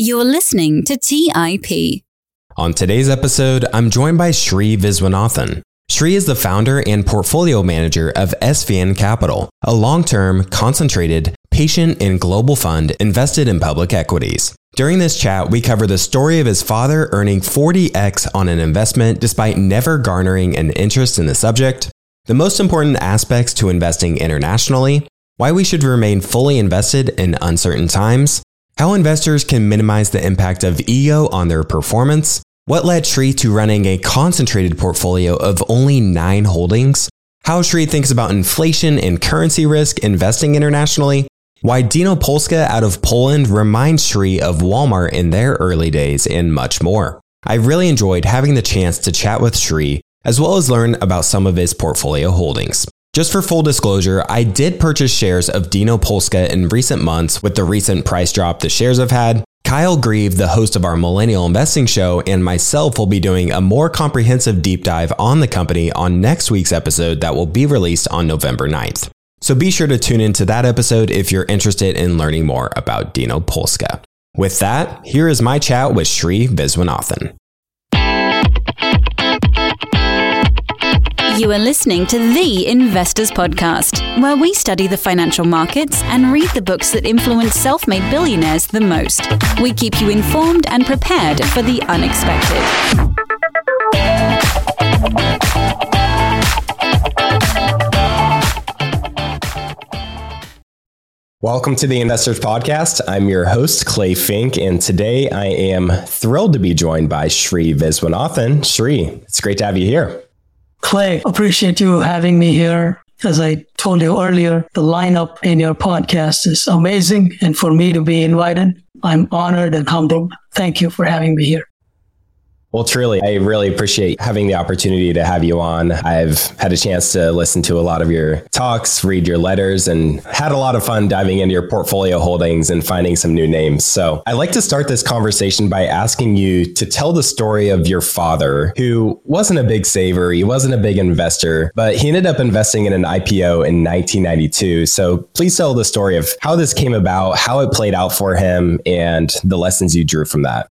You're listening to TIP. On today's episode, I'm joined by Shree Viswanathan. Shree is the founder and portfolio manager of SVN Capital, a long term, concentrated, patient, and global fund invested in public equities. During this chat, we cover the story of his father earning 40x on an investment despite never garnering an interest in the subject, the most important aspects to investing internationally, why we should remain fully invested in uncertain times, how investors can minimize the impact of ego on their performance, what led Shree to running a concentrated portfolio of only nine holdings, how Shree thinks about inflation and currency risk investing internationally, why Dino Polska out of Poland reminds Shree of Walmart in their early days, and much more. I really enjoyed having the chance to chat with Shree, as well as learn about some of his portfolio holdings. Just for full disclosure, I did purchase shares of Dino Polska in recent months with the recent price drop the shares have had. Kyle Grieve, the host of our Millennial Investing Show, and myself will be doing a more comprehensive deep dive on the company on next week's episode that will be released on November 9th. So be sure to tune into that episode if you're interested in learning more about Dino Polska. With that, here is my chat with Shree Viswanathan. You are listening to The Investors Podcast, where we study the financial markets and read the books that influence self made billionaires the most. We keep you informed and prepared for the unexpected. Welcome to the Investors Podcast. I'm your host, Clay Finck, and today I am thrilled to be joined by Shree Viswanathan. Shree, it's great to have you here. Clay, appreciate you having me here. As I told you earlier, the lineup in your podcast is amazing. And for me to be invited, I'm honored and humbled. Thank you for having me here. Well, truly, I really appreciate having the opportunity to have you on. I've had a chance to listen to a lot of your talks, read your letters, and had a lot of fun diving into your portfolio holdings and finding some new names. So I'd like to start this conversation by asking you to tell the story of your father, who wasn't a big saver, he wasn't a big investor, but he ended up investing in an IPO in 1992. So please tell the story of how this came about, how it played out for him, and the lessons you drew from that.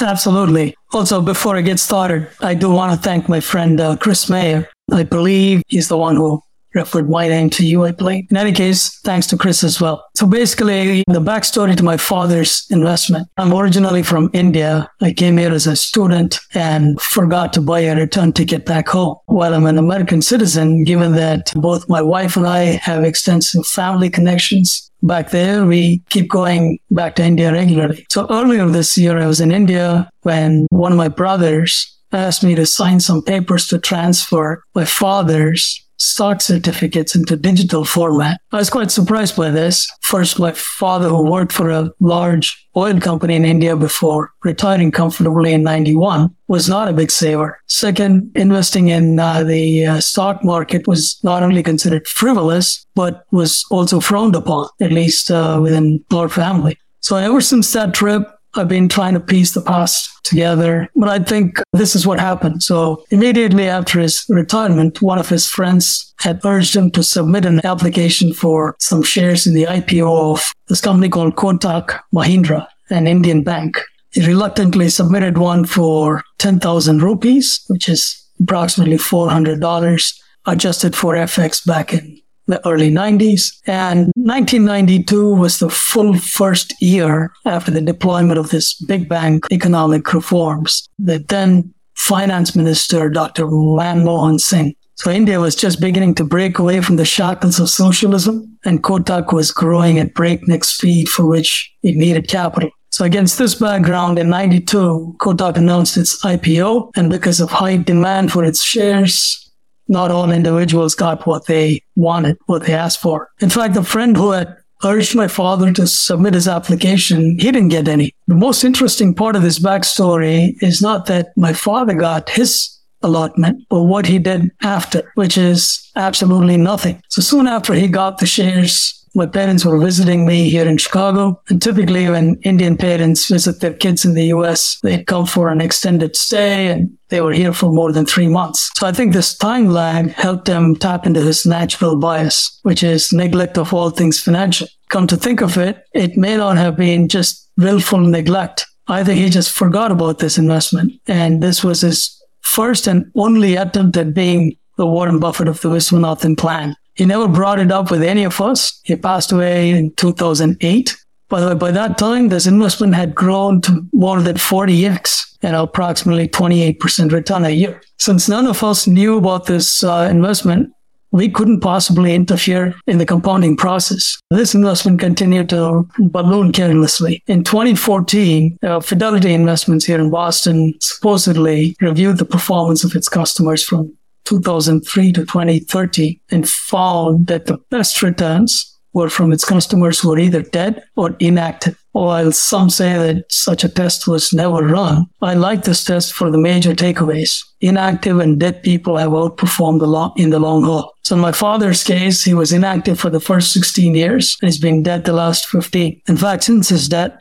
Absolutely. Also, before I get started, I do want to thank my friend uh, Chris Mayer. I believe he's the one who referred my name to you, I believe. In any case, thanks to Chris as well. So basically, the backstory to my father's investment. I'm originally from India. I came here as a student and forgot to buy a return ticket back home. While I'm an American citizen, given that both my wife and I have extensive family connections back there. We keep going back to India regularly. So earlier this year, I was in India when one of my brothers asked me to sign some papers to transfer my father's stock certificates into digital format. I was quite surprised by this. First, my father, who worked for a large oil company in India before retiring comfortably in 91, was not a big saver. Second, investing in uh, the uh, stock market was not only considered frivolous, but was also frowned upon, at least uh, within our family. So ever since that trip, I've been trying to piece the past together, but I think this is what happened. So immediately after his retirement, one of his friends had urged him to submit an application for some shares in the IPO of this company called Kotak Mahindra, an Indian bank. He reluctantly submitted one for 10,000 rupees, which is approximately $400 adjusted for FX back in the early 90s. And 1992 was the full first year after the deployment of this big bang economic reforms. The then finance minister, Dr. Manmohan Singh. So India was just beginning to break away from the shackles of socialism and Kotak was growing at breakneck speed for which it needed capital. So against this background, in 92, Kotak announced its IPO and because of high demand for its shares, not all individuals got what they wanted, what they asked for. In fact, the friend who had urged my father to submit his application, he didn't get any. The most interesting part of this backstory is not that my father got his allotment, but what he did after, which is absolutely nothing. So soon after he got the shares my parents were visiting me here in Chicago. And typically, when Indian parents visit their kids in the US, they'd come for an extended stay and they were here for more than three months. So I think this time lag helped them tap into his natural bias, which is neglect of all things financial. Come to think of it, it may not have been just willful neglect. I think he just forgot about this investment. And this was his first and only attempt at being the Warren Buffett of the Viswanathan clan. He never brought it up with any of us. He passed away in 2008. By the way, by that time, this investment had grown to more than 40x and approximately 28% return a year. Since none of us knew about this uh, investment, we couldn't possibly interfere in the compounding process. This investment continued to balloon carelessly. In 2014, uh, Fidelity Investments here in Boston supposedly reviewed the performance of its customers from 2003 to 2030 and found that the best returns were from its customers who were either dead or inactive. While some say that such a test was never run, I like this test for the major takeaways. Inactive and dead people have outperformed the long, in the long haul. So in my father's case, he was inactive for the first 16 years and he's been dead the last 15. In fact, since his death,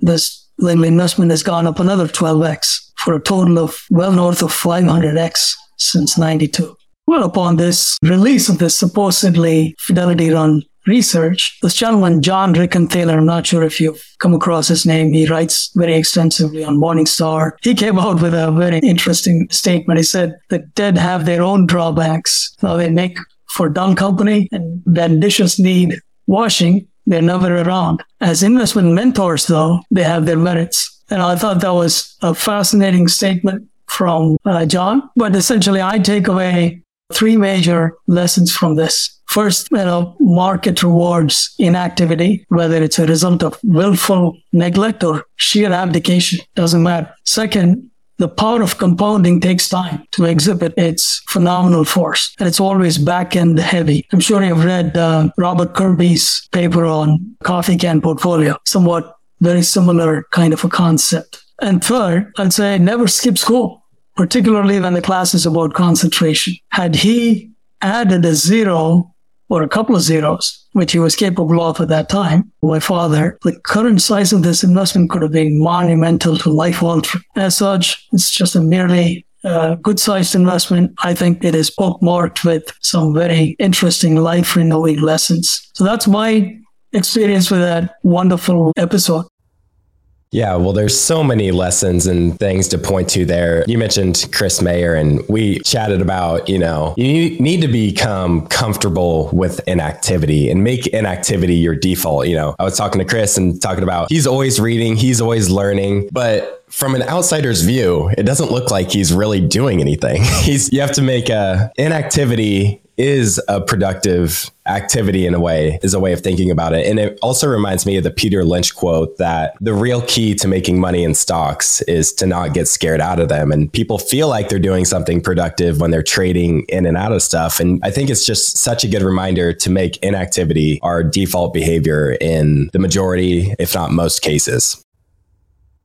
this little investment has gone up another 12x for a total of well north of 500x since 92. Well, upon this release of this supposedly Fidelity run research, this gentleman, John Rekenthaler, I'm not sure if you've come across his name. He writes very extensively on Morningstar. He came out with a very interesting statement. He said that dead have their own drawbacks. Now they make for dull company and when dishes need washing, they're never around. As investment mentors, though, they have their merits. And I thought that was a fascinating statement from uh, John. But essentially, I take away three major lessons from this. First, you know, market rewards inactivity, whether it's a result of willful neglect or sheer abdication, doesn't matter. Second, the power of compounding takes time to exhibit its phenomenal force, and it's always back end heavy. I'm sure you've read uh, Robert Kirby's paper on coffee can portfolio, somewhat very similar kind of a concept. And third, I'd say never skip school, particularly when the class is about concentration. Had he added a zero or a couple of zeros, which he was capable of at that time, my father, the current size of this investment could have been monumental to life altering. As such, it's just a merely uh, good sized investment. I think it is bookmarked with some very interesting life renewing lessons. So that's my experience with that wonderful episode. Yeah, well, there's so many lessons and things to point to there. You mentioned Chris Mayer, and we chatted about, you know, you need to become comfortable with inactivity and make inactivity your default. You know, I was talking to Chris and talking about he's always reading, he's always learning, but from an outsider's view, it doesn't look like he's really doing anything. He's you have to make a inactivity is a productive activity in a way, is a way of thinking about it. And it also reminds me of the Peter Lynch quote that the real key to making money in stocks is to not get scared out of them. And people feel like they're doing something productive when they're trading in and out of stuff. And I think it's just such a good reminder to make inactivity our default behavior in the majority, if not most cases.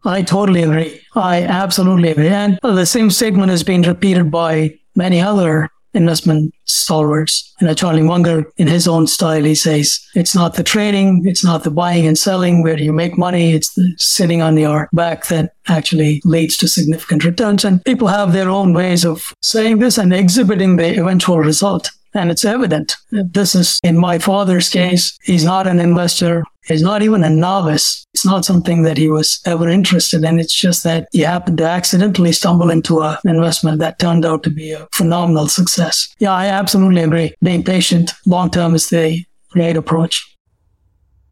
I totally agree. I absolutely agree. And the same statement has been repeated by many other investment stalwarts. And Charlie Munger, in his own style, he says, it's not the trading, it's not the buying and selling where you make money, it's the sitting on your back that actually leads to significant returns. And people have their own ways of saying this and exhibiting the eventual result. And it's evident. This is, in my father's case, he's not an investor. He's not even a novice. It's not something that he was ever interested in. It's just that he happened to accidentally stumble into an investment that turned out to be a phenomenal success. Yeah, I absolutely agree. Being patient long term is the right approach.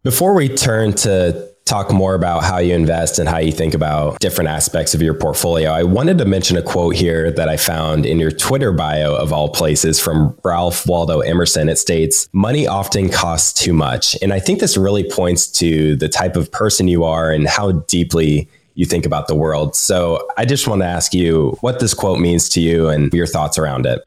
Before we turn to talk more about how you invest and how you think about different aspects of your portfolio, I wanted to mention a quote here that I found in your Twitter bio of all places from Ralph Waldo Emerson. It states, Money often costs too much. And I think this really points to the type of person you are and how deeply you think about the world. So I just want to ask you what this quote means to you and your thoughts around it.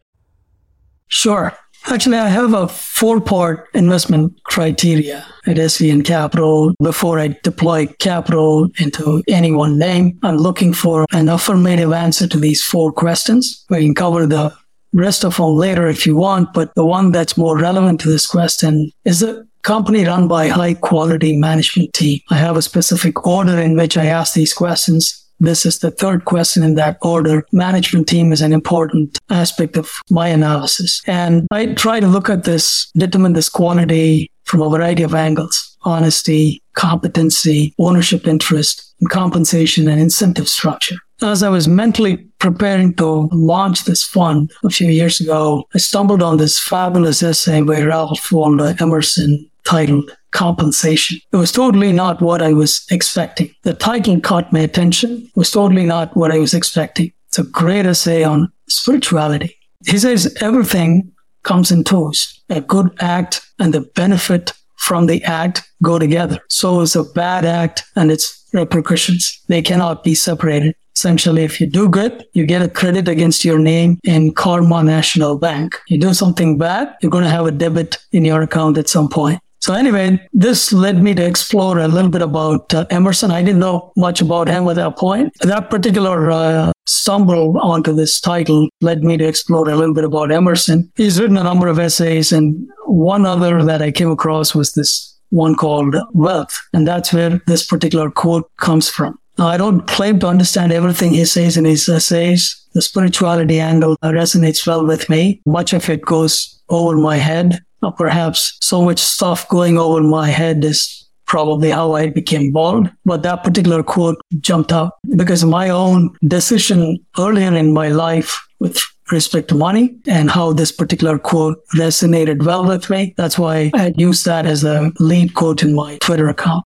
Sure. Actually, I have a four part investment criteria at SVN Capital. Before I deploy capital into any one name, I'm looking for an affirmative answer to these four questions. We can cover the rest of them later if you want, but the one that's more relevant to this question is the company run by high quality management team. I have a specific order in which I ask these questions. This is the third question in that order. Management team is an important aspect of my analysis. And I try to look at this, determine this quantity from a variety of angles honesty, competency, ownership interest, and compensation and incentive structure. As I was mentally preparing to launch this fund a few years ago, I stumbled on this fabulous essay by Ralph Waldo Emerson titled Compensation. It was totally not what I was expecting. The title caught my attention. It was totally not what I was expecting. It's a great essay on spirituality. He says everything comes in twos. A good act and the benefit from the act go together. So is a bad act and its repercussions. They cannot be separated. Essentially, if you do good, you get a credit against your name in Karma National Bank. You do something bad, you're going to have a debit in your account at some point. So anyway, this led me to explore a little bit about uh, Emerson. I didn't know much about him at that point. That particular uh, stumble onto this title led me to explore a little bit about Emerson. He's written a number of essays, and one other that I came across was this one called Wealth, and that's where this particular quote comes from. Now, I don't claim to understand everything he says in his essays. The spirituality angle resonates well with me. Much of it goes over my head perhaps so much stuff going over my head is probably how I became bald. But that particular quote jumped out because of my own decision earlier in my life with respect to money and how this particular quote resonated well with me. That's why I used that as a lead quote in my Twitter account.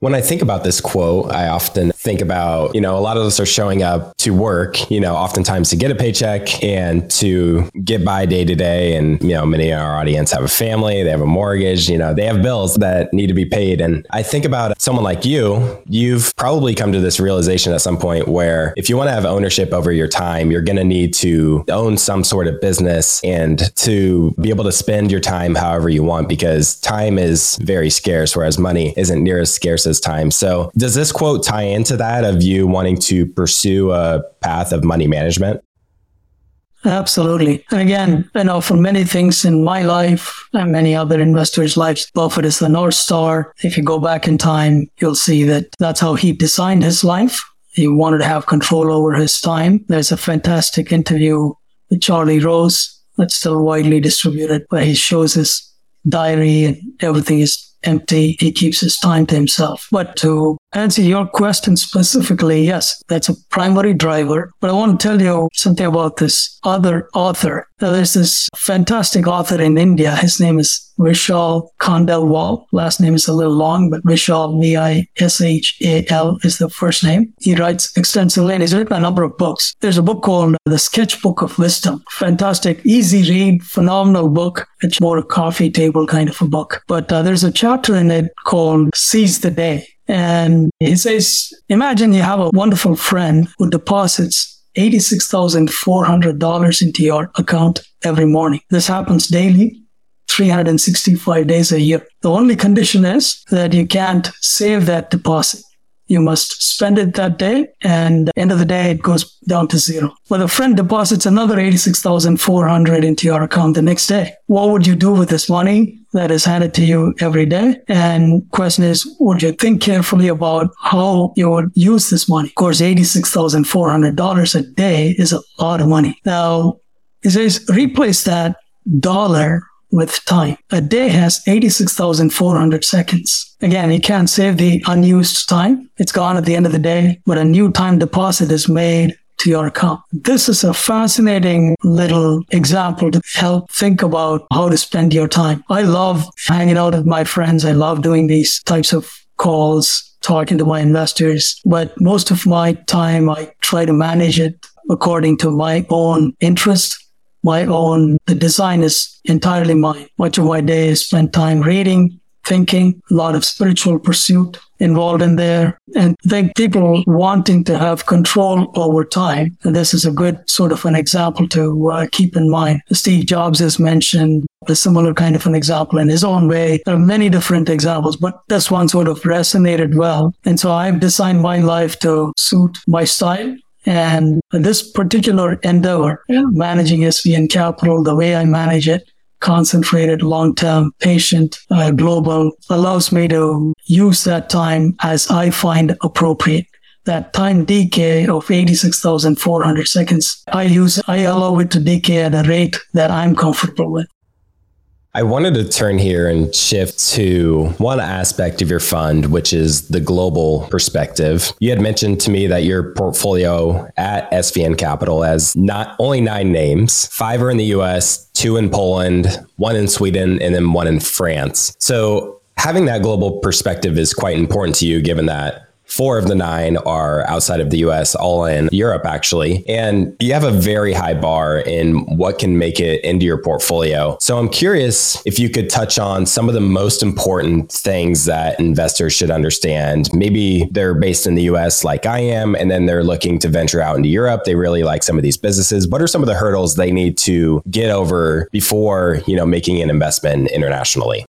When I think about this quote, I often think about, you know, a lot of us are showing up to work, you know, oftentimes to get a paycheck and to get by day to day. And, you know, many of our audience have a family, they have a mortgage, you know, they have bills that need to be paid. And I think about someone like you, you've probably come to this realization at some point where if you want to have ownership over your time, you're going to need to own some sort of business and to be able to spend your time however you want because time is very scarce, whereas money isn't near as scarce as time. So, does this quote tie into that of you wanting to pursue a path of money management? Absolutely. And again, you know, for many things in my life and many other investors' lives, Buffett is the North Star. If you go back in time, you'll see that that's how he designed his life. He wanted to have control over his time. There's a fantastic interview with Charlie Rose that's still widely distributed where he shows his diary and everything is empty. He keeps his time to himself. But to answer your question specifically, yes, that's a primary driver. But I want to tell you something about this other author. Now, there's this fantastic author in India. His name is Vishal Khandelwal. Last name is a little long, but Vishal, V-I-S-H-A-L is the first name. He writes extensively and he's written a number of books. There's a book called The Sketchbook of Wisdom. Fantastic, easy read, phenomenal book. It's more a coffee table kind of a book. But uh, there's a chapter in it called Seize the Day. And he says, imagine you have a wonderful friend who deposits $86,400 into your account every morning. This happens daily 365 days a year. The only condition is that you can't save that deposit. You must spend it that day, and end of the day, it goes down to zero. Well, a friend deposits another 86,400 into your account the next day. What would you do with this money that is handed to you every day? And question is, would you think carefully about how you would use this money? Of course, $86,400 a day is a lot of money. Now, it says replace that dollar with time. A day has 86,400 seconds. Again, you can't save the unused time. It's gone at the end of the day, but a new time deposit is made to your account. This is a fascinating little example to help think about how to spend your time. I love hanging out with my friends. I love doing these types of calls, talking to my investors, but most of my time I try to manage it according to my own interest my own. The design is entirely mine. Much of my day is spent time reading, thinking, a lot of spiritual pursuit involved in there. And I think people wanting to have control over time. And this is a good sort of an example to uh, keep in mind. Steve Jobs has mentioned a similar kind of an example in his own way. There are many different examples, but this one sort of resonated well. And so I've designed my life to suit my style and this particular endeavor, managing SVN Capital, the way I manage it, concentrated, long-term, patient, uh, global, allows me to use that time as I find appropriate. That time decay of 86,400 seconds, I use, I allow it to decay at a rate that I'm comfortable with. I wanted to turn here and shift to one aspect of your fund, which is the global perspective. You had mentioned to me that your portfolio at SVN Capital has not only nine names, five are in the US, two in Poland, one in Sweden, and then one in France. So having that global perspective is quite important to you, given that Four of the nine are outside of the US, all in Europe, actually. And you have a very high bar in what can make it into your portfolio. So I'm curious if you could touch on some of the most important things that investors should understand. Maybe they're based in the US like I am, and then they're looking to venture out into Europe. They really like some of these businesses. What are some of the hurdles they need to get over before, you know, making an investment internationally?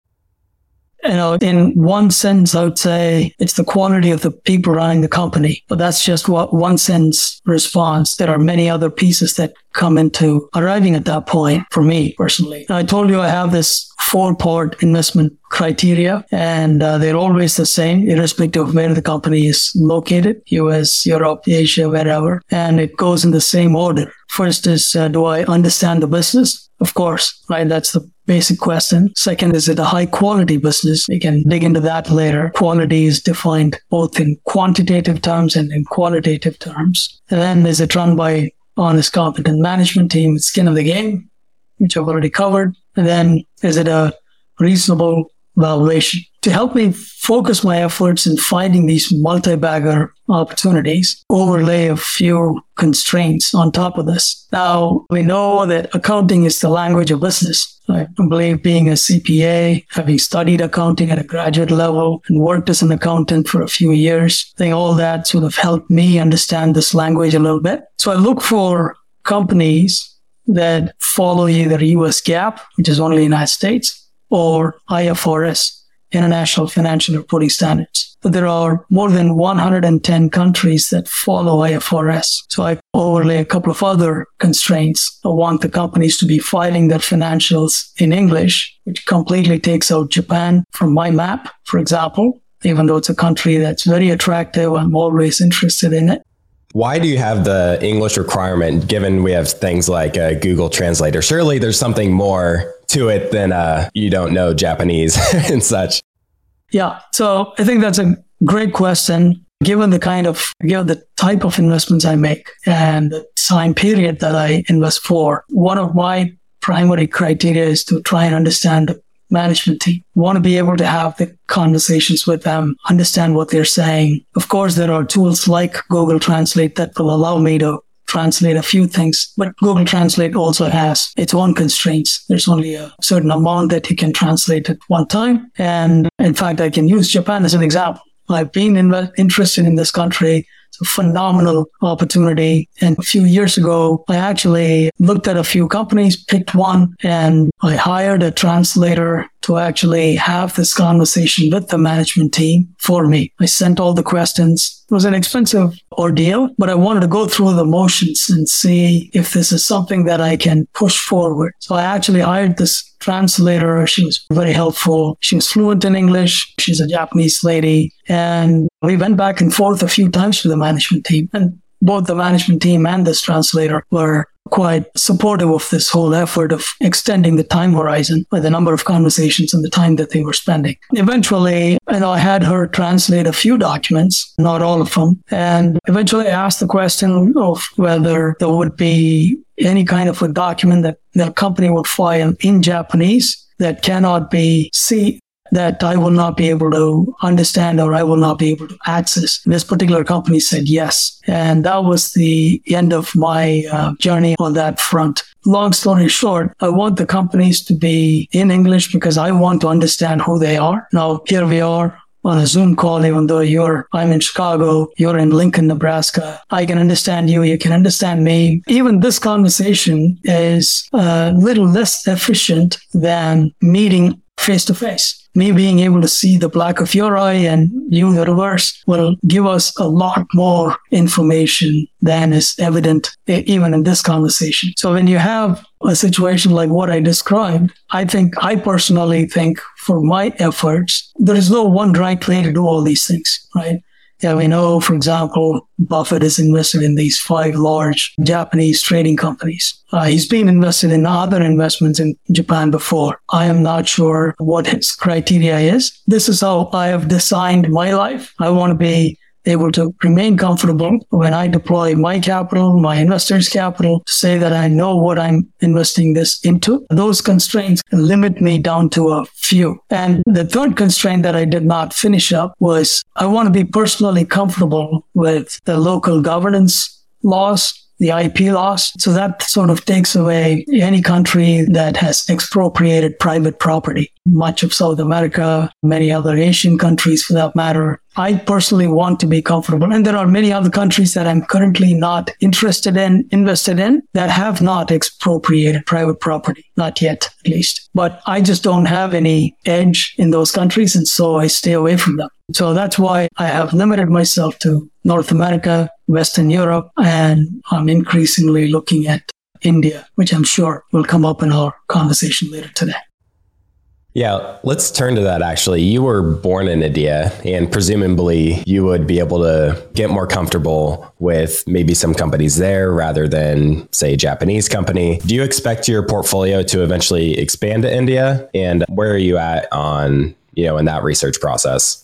You know, in one sense, I would say it's the quantity of the people running the company, but that's just what one sense response. There are many other pieces that come into arriving at that point for me personally. I told you I have this four part investment criteria and uh, they're always the same, irrespective of where the company is located, US, Europe, Asia, wherever. And it goes in the same order. First is, uh, do I understand the business? Of course, right? That's the basic question. Second, is it a high quality business? We can dig into that later. Quality is defined both in quantitative terms and in qualitative terms. And then is it run by honest, competent management team, skin of the game, which I've already covered. And then is it a reasonable valuation? To help me focus my efforts in finding these multi-bagger opportunities, overlay a few constraints on top of this. Now, we know that accounting is the language of business. I believe being a CPA, having studied accounting at a graduate level and worked as an accountant for a few years, I think all that sort of helped me understand this language a little bit. So I look for companies that follow either US GAAP, which is only United States, or IFRS, International Financial Reporting Standards. But there are more than 110 countries that follow IFRS. So I overlay a couple of other constraints. I want the companies to be filing their financials in English, which completely takes out Japan from my map, for example. Even though it's a country that's very attractive, I'm always interested in it. Why do you have the English requirement given we have things like a Google Translator? Surely there's something more to it than uh, you don't know Japanese and such. Yeah. So I think that's a great question. Given the kind of, given the type of investments I make and the time period that I invest for, one of my primary criteria is to try and understand the management team. Want to be able to have the conversations with them, understand what they're saying. Of course, there are tools like Google Translate that will allow me to translate a few things, but Google Translate also has its own constraints. There's only a certain amount that you can translate at one time. And in fact, I can use Japan as an example. I've been in, uh, interested in this country it's a phenomenal opportunity. And a few years ago, I actually looked at a few companies, picked one, and I hired a translator to actually have this conversation with the management team for me. I sent all the questions. It was an expensive ordeal, but I wanted to go through the motions and see if this is something that I can push forward. So I actually hired this translator. She was very helpful. She was fluent in English. She's a Japanese lady. And we went back and forth a few times with the management team. And both the management team and this translator were quite supportive of this whole effort of extending the time horizon by the number of conversations and the time that they were spending. Eventually, you know, I had her translate a few documents, not all of them. And eventually I asked the question of whether there would be any kind of a document that the company would file in Japanese that cannot be see that I will not be able to understand or I will not be able to access. This particular company said yes. And that was the end of my uh, journey on that front. Long story short, I want the companies to be in English because I want to understand who they are. Now, here we are on a Zoom call, even though you're, I'm in Chicago, you're in Lincoln, Nebraska. I can understand you. You can understand me. Even this conversation is a little less efficient than meeting face to face. Me being able to see the black of your eye and you the reverse will give us a lot more information than is evident even in this conversation. So when you have a situation like what I described, I think, I personally think for my efforts, there is no one right way to do all these things, right? Yeah, we know, for example, Buffett is invested in these five large Japanese trading companies. Uh, he's been invested in other investments in Japan before. I am not sure what his criteria is. This is how I have designed my life. I want to be able to remain comfortable when I deploy my capital, my investors' capital, say that I know what I'm investing this into. Those constraints limit me down to a few. And the third constraint that I did not finish up was I want to be personally comfortable with the local governance laws the IP laws. So that sort of takes away any country that has expropriated private property. Much of South America, many other Asian countries for that matter. I personally want to be comfortable. And there are many other countries that I'm currently not interested in, invested in that have not expropriated private property. Not yet, at least. But I just don't have any edge in those countries. And so I stay away from them. So that's why I have limited myself to North America, Western Europe, and I'm increasingly looking at India, which I'm sure will come up in our conversation later today. Yeah, let's turn to that actually. You were born in India, and presumably you would be able to get more comfortable with maybe some companies there rather than, say, a Japanese company. Do you expect your portfolio to eventually expand to India? And where are you at on, you know, in that research process?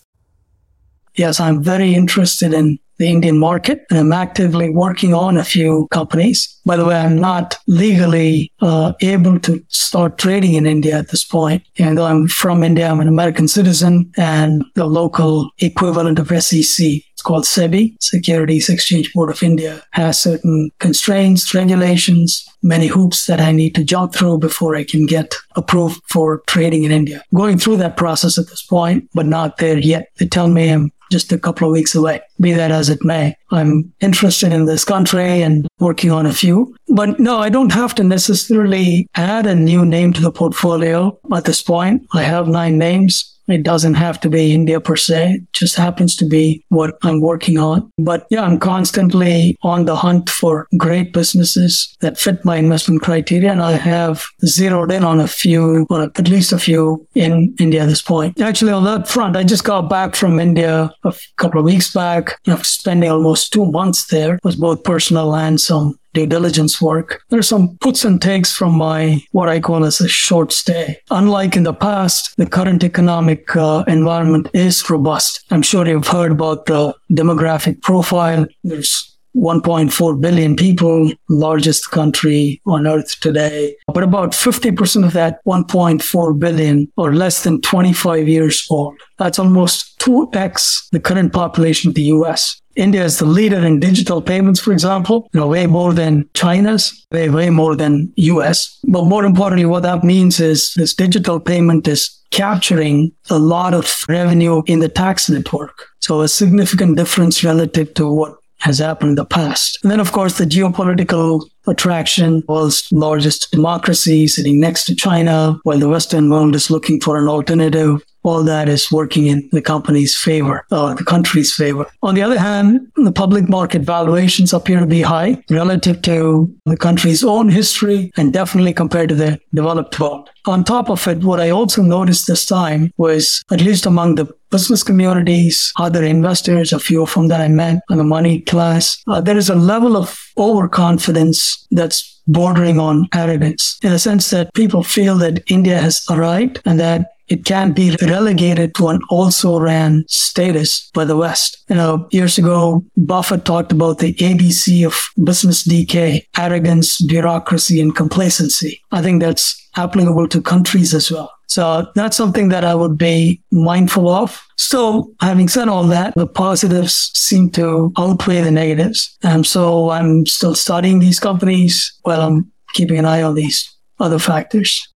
Yes, I'm very interested in the Indian market. And I'm actively working on a few companies. By the way, I'm not legally uh, able to start trading in India at this point. And though I'm from India, I'm an American citizen and the local equivalent of SEC. It's called SEBI, Securities Exchange Board of India, has certain constraints, regulations, many hoops that I need to jump through before I can get approved for trading in India. Going through that process at this point, but not there yet. They tell me I'm just a couple of weeks away. Be that as it may. I'm interested in this country and working on a few. But no, I don't have to necessarily add a new name to the portfolio at this point. I have nine names. It doesn't have to be India per se. It just happens to be what I'm working on. But yeah, I'm constantly on the hunt for great businesses that fit my investment criteria. And I have zeroed in on a few, or at least a few in India at this point. Actually, on that front, I just got back from India a couple of weeks back spending almost two months there. It was both personal and some due diligence work. There's some puts and takes from my what I call as a short stay. Unlike in the past, the current economic uh, environment is robust. I'm sure you've heard about the demographic profile. There's 1.4 billion people, largest country on earth today. But about 50% of that 1.4 billion or less than 25 years old. That's almost 2x the current population of the US. India is the leader in digital payments, for example, you know, way more than China's, way, way more than US. But more importantly, what that means is this digital payment is capturing a lot of revenue in the tax network. So a significant difference relative to what has happened in the past. And then, of course, the geopolitical attraction, world's largest democracy sitting next to China, while the Western world is looking for an alternative all that is working in the company's favor, or the country's favor. On the other hand, the public market valuations appear to be high relative to the country's own history and definitely compared to the developed world. On top of it, what I also noticed this time was, at least among the business communities, other investors, a few of them that I met in the money class, uh, there is a level of overconfidence that's bordering on arrogance in the sense that people feel that India has arrived and that it can't be relegated to an also ran status by the West. You know, years ago, Buffett talked about the ABC of business decay, arrogance, bureaucracy, and complacency. I think that's applicable to countries as well. So that's something that I would be mindful of. So having said all that, the positives seem to outweigh the negatives. And so I'm still studying these companies while I'm keeping an eye on these other factors.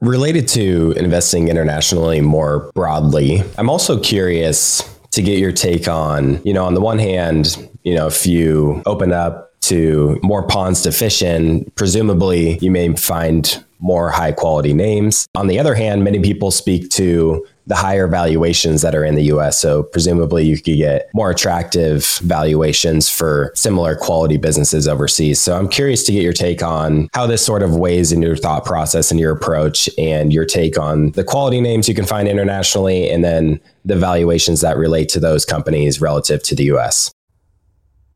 Related to investing internationally more broadly, I'm also curious to get your take on, you know, on the one hand, you know, if you open up to more ponds to fish in, presumably you may find more high quality names. On the other hand, many people speak to the higher valuations that are in the US. So presumably you could get more attractive valuations for similar quality businesses overseas. So I'm curious to get your take on how this sort of weighs in your thought process and your approach and your take on the quality names you can find internationally and then the valuations that relate to those companies relative to the US.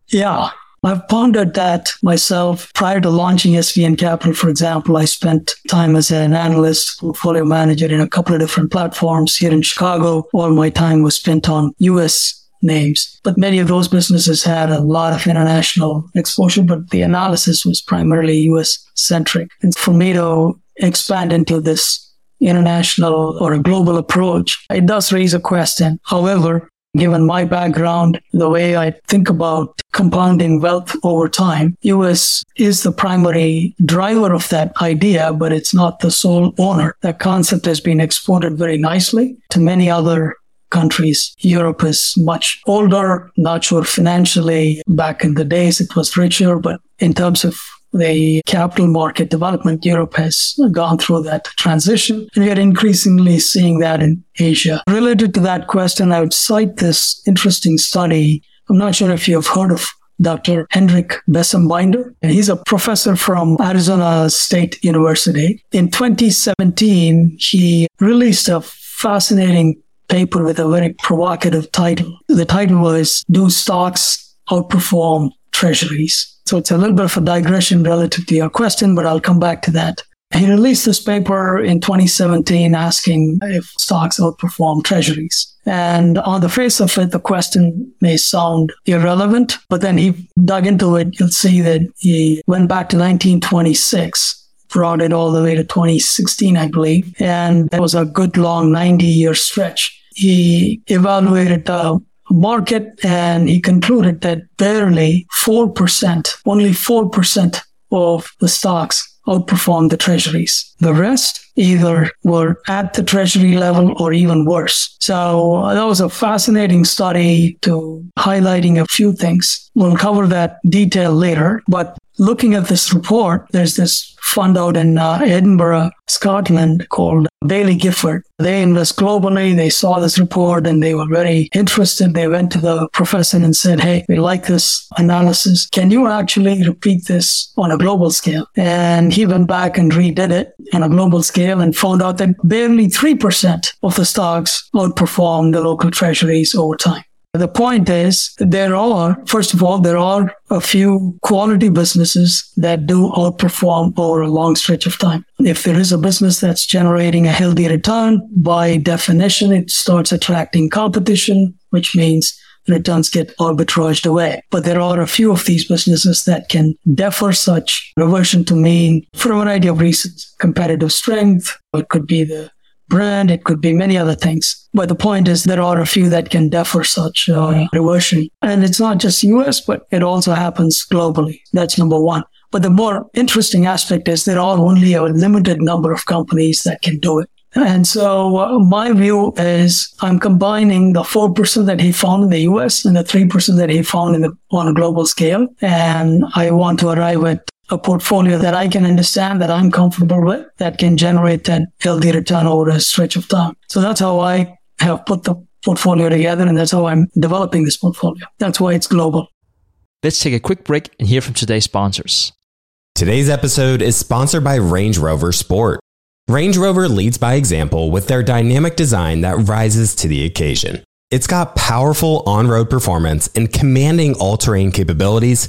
Yeah, I've pondered that myself. Prior to launching SVN Capital, for example, I spent time as an analyst, portfolio manager in a couple of different platforms here in Chicago. All my time was spent on US names. But many of those businesses had a lot of international exposure, but the analysis was primarily US centric. And for me to expand into this international or a global approach, it does raise a question. However, Given my background, the way I think about compounding wealth over time, US is the primary driver of that idea, but it's not the sole owner. That concept has been exported very nicely to many other countries. Europe is much older, not sure financially. Back in the days, it was richer, but in terms of the capital market development, Europe has gone through that transition. And we are increasingly seeing that in Asia. Related to that question, I would cite this interesting study. I'm not sure if you've heard of Dr. Hendrik Bessembinder. He's a professor from Arizona State University. In 2017, he released a fascinating paper with a very provocative title. The title was Do Stocks Outperform Treasuries? So it's a little bit of a digression relative to your question, but I'll come back to that. He released this paper in 2017 asking if stocks outperform treasuries. And on the face of it, the question may sound irrelevant, but then he dug into it. You'll see that he went back to 1926, brought it all the way to 2016, I believe. And it was a good long 90 year stretch. He evaluated the market and he concluded that barely 4%, only 4% of the stocks outperformed the treasuries. The rest either were at the treasury level or even worse. So uh, that was a fascinating study to highlighting a few things. We'll cover that detail later, but looking at this report, there's this fund out in uh, Edinburgh, Scotland called Baillie Gifford. They invest globally. They saw this report and they were very interested. They went to the professor and said, Hey, we like this analysis. Can you actually repeat this on a global scale? And he went back and redid it on a global scale and found out that barely 3% of the stocks outperformed the local treasuries over time. The point is, there are, first of all, there are a few quality businesses that do outperform over a long stretch of time. If there is a business that's generating a healthy return, by definition, it starts attracting competition, which means returns get arbitraged away. But there are a few of these businesses that can defer such reversion to mean for a variety of reasons. Competitive strength, it could be the brand, it could be many other things. But the point is, there are a few that can defer such uh, reversion. And it's not just US, but it also happens globally. That's number one. But the more interesting aspect is there are only a limited number of companies that can do it. And so uh, my view is I'm combining the 4% that he found in the US and the 3% that he found in the, on a global scale. And I want to arrive at a portfolio that I can understand, that I'm comfortable with, that can generate that healthy return over a stretch of time. So that's how I have put the portfolio together, and that's how I'm developing this portfolio. That's why it's global. Let's take a quick break and hear from today's sponsors. Today's episode is sponsored by Range Rover Sport. Range Rover leads by example with their dynamic design that rises to the occasion. It's got powerful on road performance and commanding all terrain capabilities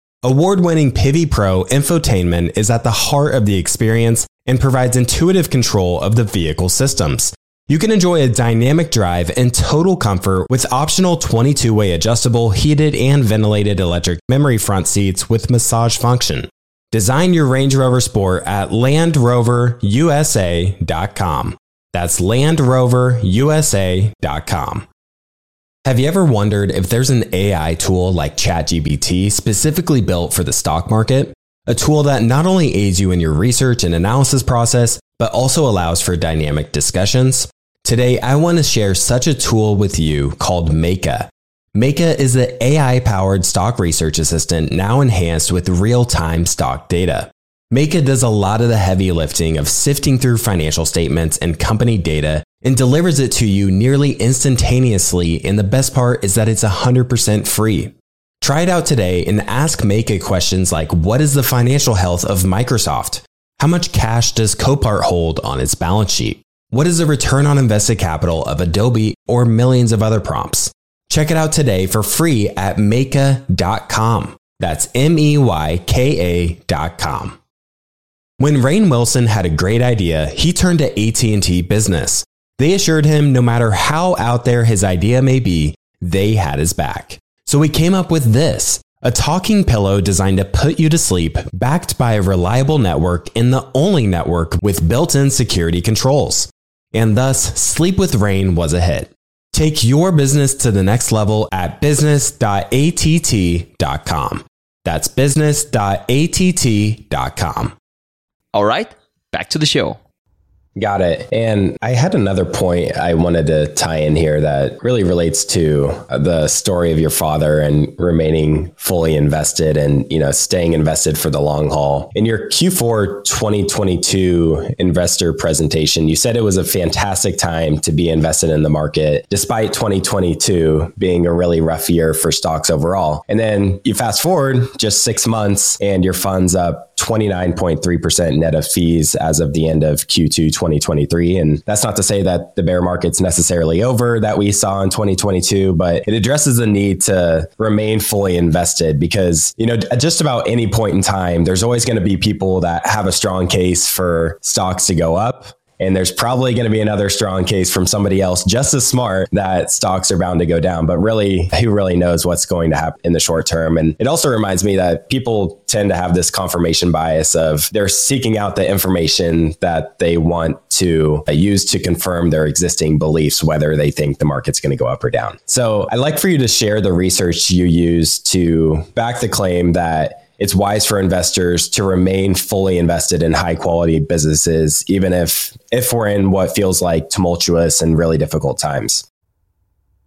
Award winning Pivi Pro infotainment is at the heart of the experience and provides intuitive control of the vehicle systems. You can enjoy a dynamic drive and total comfort with optional 22 way adjustable, heated, and ventilated electric memory front seats with massage function. Design your Range Rover Sport at LandRoverUSA.com. That's LandRoverUSA.com. Have you ever wondered if there's an AI tool like ChatGPT specifically built for the stock market? A tool that not only aids you in your research and analysis process, but also allows for dynamic discussions? Today, I want to share such a tool with you called Meyka. Meyka is the AI powered stock research assistant now enhanced with real time stock data. Meyka does a lot of the heavy lifting of sifting through financial statements and company data and delivers it to you nearly instantaneously. And the best part is that it's 100% free. Try it out today and ask Meyka questions like What is the financial health of Microsoft? How much cash does Copart hold on its balance sheet? What is the return on invested capital of Adobe or millions of other prompts? Check it out today for free at Meyka.com. That's M E Y K A.com. When Rainn Wilson had a great idea, he turned to AT&T Business. They assured him no matter how out there his idea may be, they had his back. So he came up with this, a talking pillow designed to put you to sleep, backed by a reliable network and the only network with built-in security controls. And thus, Sleep with Rain was a hit. Take your business to the next level at business.att.com. That's business.att.com. All right, back to the show. Got it. And I had another point I wanted to tie in here that really relates to uh, the story of your father and remaining fully invested and, you know, staying invested for the long haul. In your Q4 2022 investor presentation, you said it was a fantastic time to be invested in the market despite 2022 being a really rough year for stocks overall. And then you fast forward just 6 months and your funds up 29.3% net of fees as of the end of Q2 2023. And that's not to say that the bear market's necessarily over that we saw in 2022, but it addresses the need to remain fully invested because, you know, at just about any point in time, there's always going to be people that have a strong case for stocks to go up and there's probably going to be another strong case from somebody else just as smart that stocks are bound to go down. But really, who really knows what's going to happen in the short term? And it also reminds me that people tend to have this confirmation bias of they're seeking out the information that they want to use to confirm their existing beliefs, whether they think the market's going to go up or down. So I'd like for you to share the research you use to back the claim that it's wise for investors to remain fully invested in high quality businesses, even if if we're in what feels like tumultuous and really difficult times.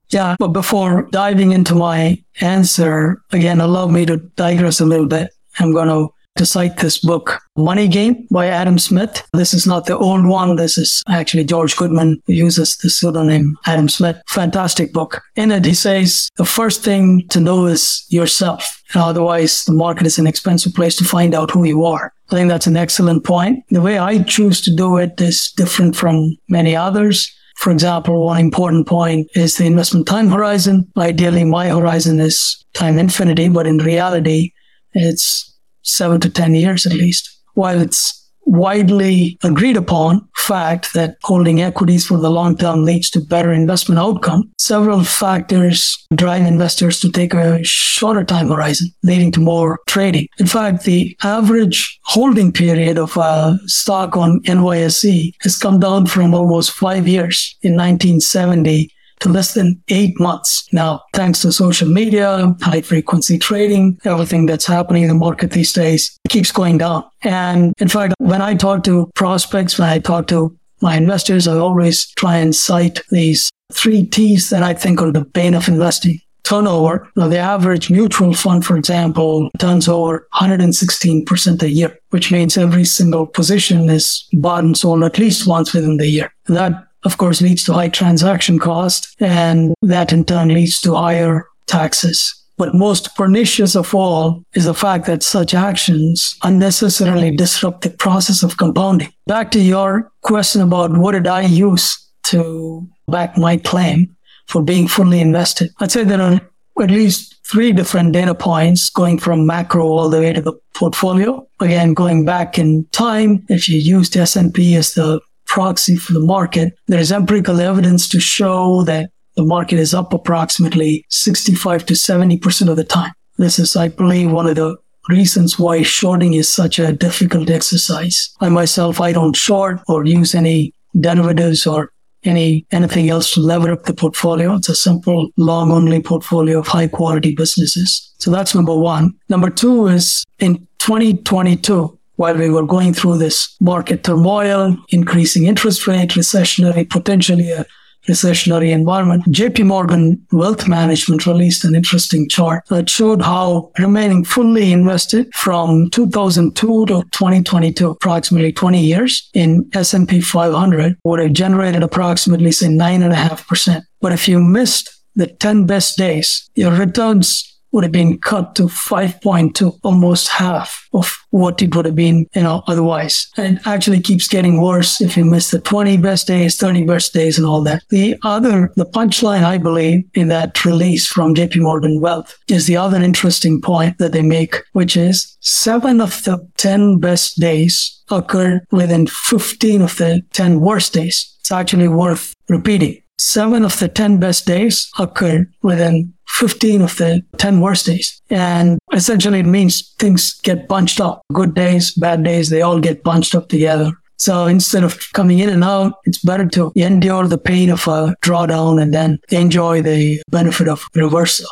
Yeah, but before diving into my answer, again, allow me to digress a little bit. I'm going to to cite this book, Money Game by Adam Smith. This is not the old one. This is actually George Goodman who uses the pseudonym Adam Smith. Fantastic book. In it, he says the first thing to know is yourself. Otherwise, the market is an expensive place to find out who you are. I think that's an excellent point. The way I choose to do it is different from many others. For example, one important point is the investment time horizon. Ideally, my horizon is time infinity, but in reality, it's seven to 10 years at least. While it's widely agreed upon fact that holding equities for the long term leads to better investment outcome, several factors drive investors to take a shorter time horizon, leading to more trading. In fact, the average holding period of a stock on NYSE has come down from almost five years in 1970 to less than eight months. Now, thanks to social media, high frequency trading, everything that's happening in the market these days keeps going down. And in fact, when I talk to prospects, when I talk to my investors, I always try and cite these three T's that I think are the bane of investing. Turnover. Now, the average mutual fund, for example, turns over 116% a year, which means every single position is bought and sold at least once within the year. That of course, leads to high transaction cost, and that in turn leads to higher taxes. But most pernicious of all is the fact that such actions unnecessarily disrupt the process of compounding. Back to your question about what did I use to back my claim for being fully invested. I'd say there are at least three different data points going from macro all the way to the portfolio. Again, going back in time, if you used S&P as the proxy for the market, there is empirical evidence to show that the market is up approximately 65 to 70% of the time. This is, I believe, one of the reasons why shorting is such a difficult exercise. I myself, I don't short or use any derivatives or any anything else to lever up the portfolio. It's a simple long only portfolio of high quality businesses. So that's number one. Number two is in 2022, while we were going through this market turmoil, increasing interest rate, recessionary, potentially a recessionary environment, JP Morgan Wealth Management released an interesting chart that showed how remaining fully invested from 2002 to 2022, approximately 20 years in S&P 500 would have generated approximately say 9.5%. But if you missed the 10 best days, your returns would have been cut to 5.2, almost half of what it would have been, you know, otherwise. And it actually keeps getting worse if you miss the 20 best days, 30 best days and all that. The other, the punchline, I believe, in that release from JP Morgan Wealth is the other interesting point that they make, which is seven of the 10 best days occurred within 15 of the 10 worst days. It's actually worth repeating. Seven of the 10 best days occurred within 15 of the 10 worst days. And essentially it means things get bunched up. Good days, bad days, they all get bunched up together. So instead of coming in and out, it's better to endure the pain of a drawdown and then enjoy the benefit of reversal.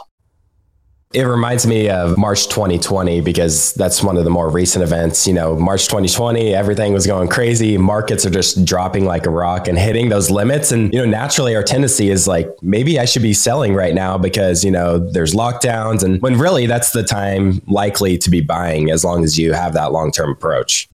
It reminds me of March 2020 because that's one of the more recent events. You know, March 2020, everything was going crazy. Markets are just dropping like a rock and hitting those limits. And, you know, naturally our tendency is like, maybe I should be selling right now because, you know, there's lockdowns. And when really that's the time likely to be buying as long as you have that long term approach.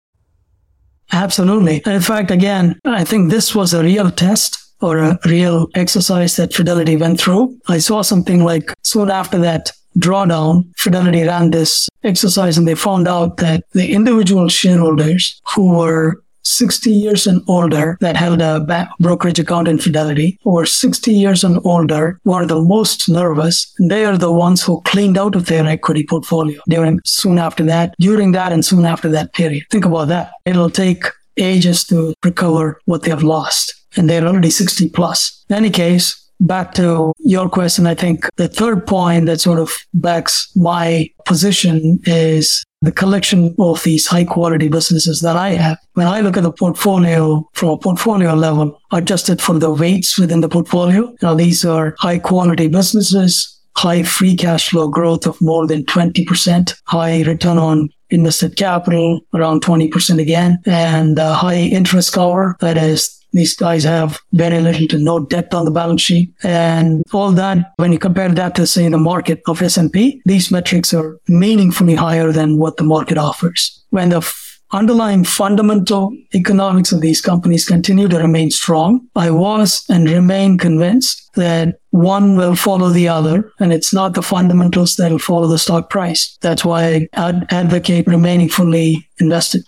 Absolutely. In fact, again, I think this was a real test or a real exercise that Fidelity went through. I saw something like soon after that drawdown, Fidelity ran this exercise and they found out that the individual shareholders who were 60 years and older that held a brokerage account in Fidelity or 60 years and older were the most nervous. They are the ones who cleaned out of their equity portfolio during soon after that, during that and soon after that period. Think about that. It'll take ages to recover what they have lost. And they're already 60 plus. In any case, back to your question, I think the third point that sort of backs my position is the collection of these high quality businesses that I have. When I look at the portfolio from a portfolio level, adjusted for the weights within the portfolio, now these are high quality businesses, high free cash flow growth of more than 20%, high return on invested capital around 20% again, and high interest cover that is these guys have very little to no debt on the balance sheet. And all that, when you compare that to, say, the market of S&P, these metrics are meaningfully higher than what the market offers. When the underlying fundamental economics of these companies continue to remain strong, I was and remain convinced that one will follow the other, and it's not the fundamentals that will follow the stock price. That's why I ad- advocate remaining fully invested.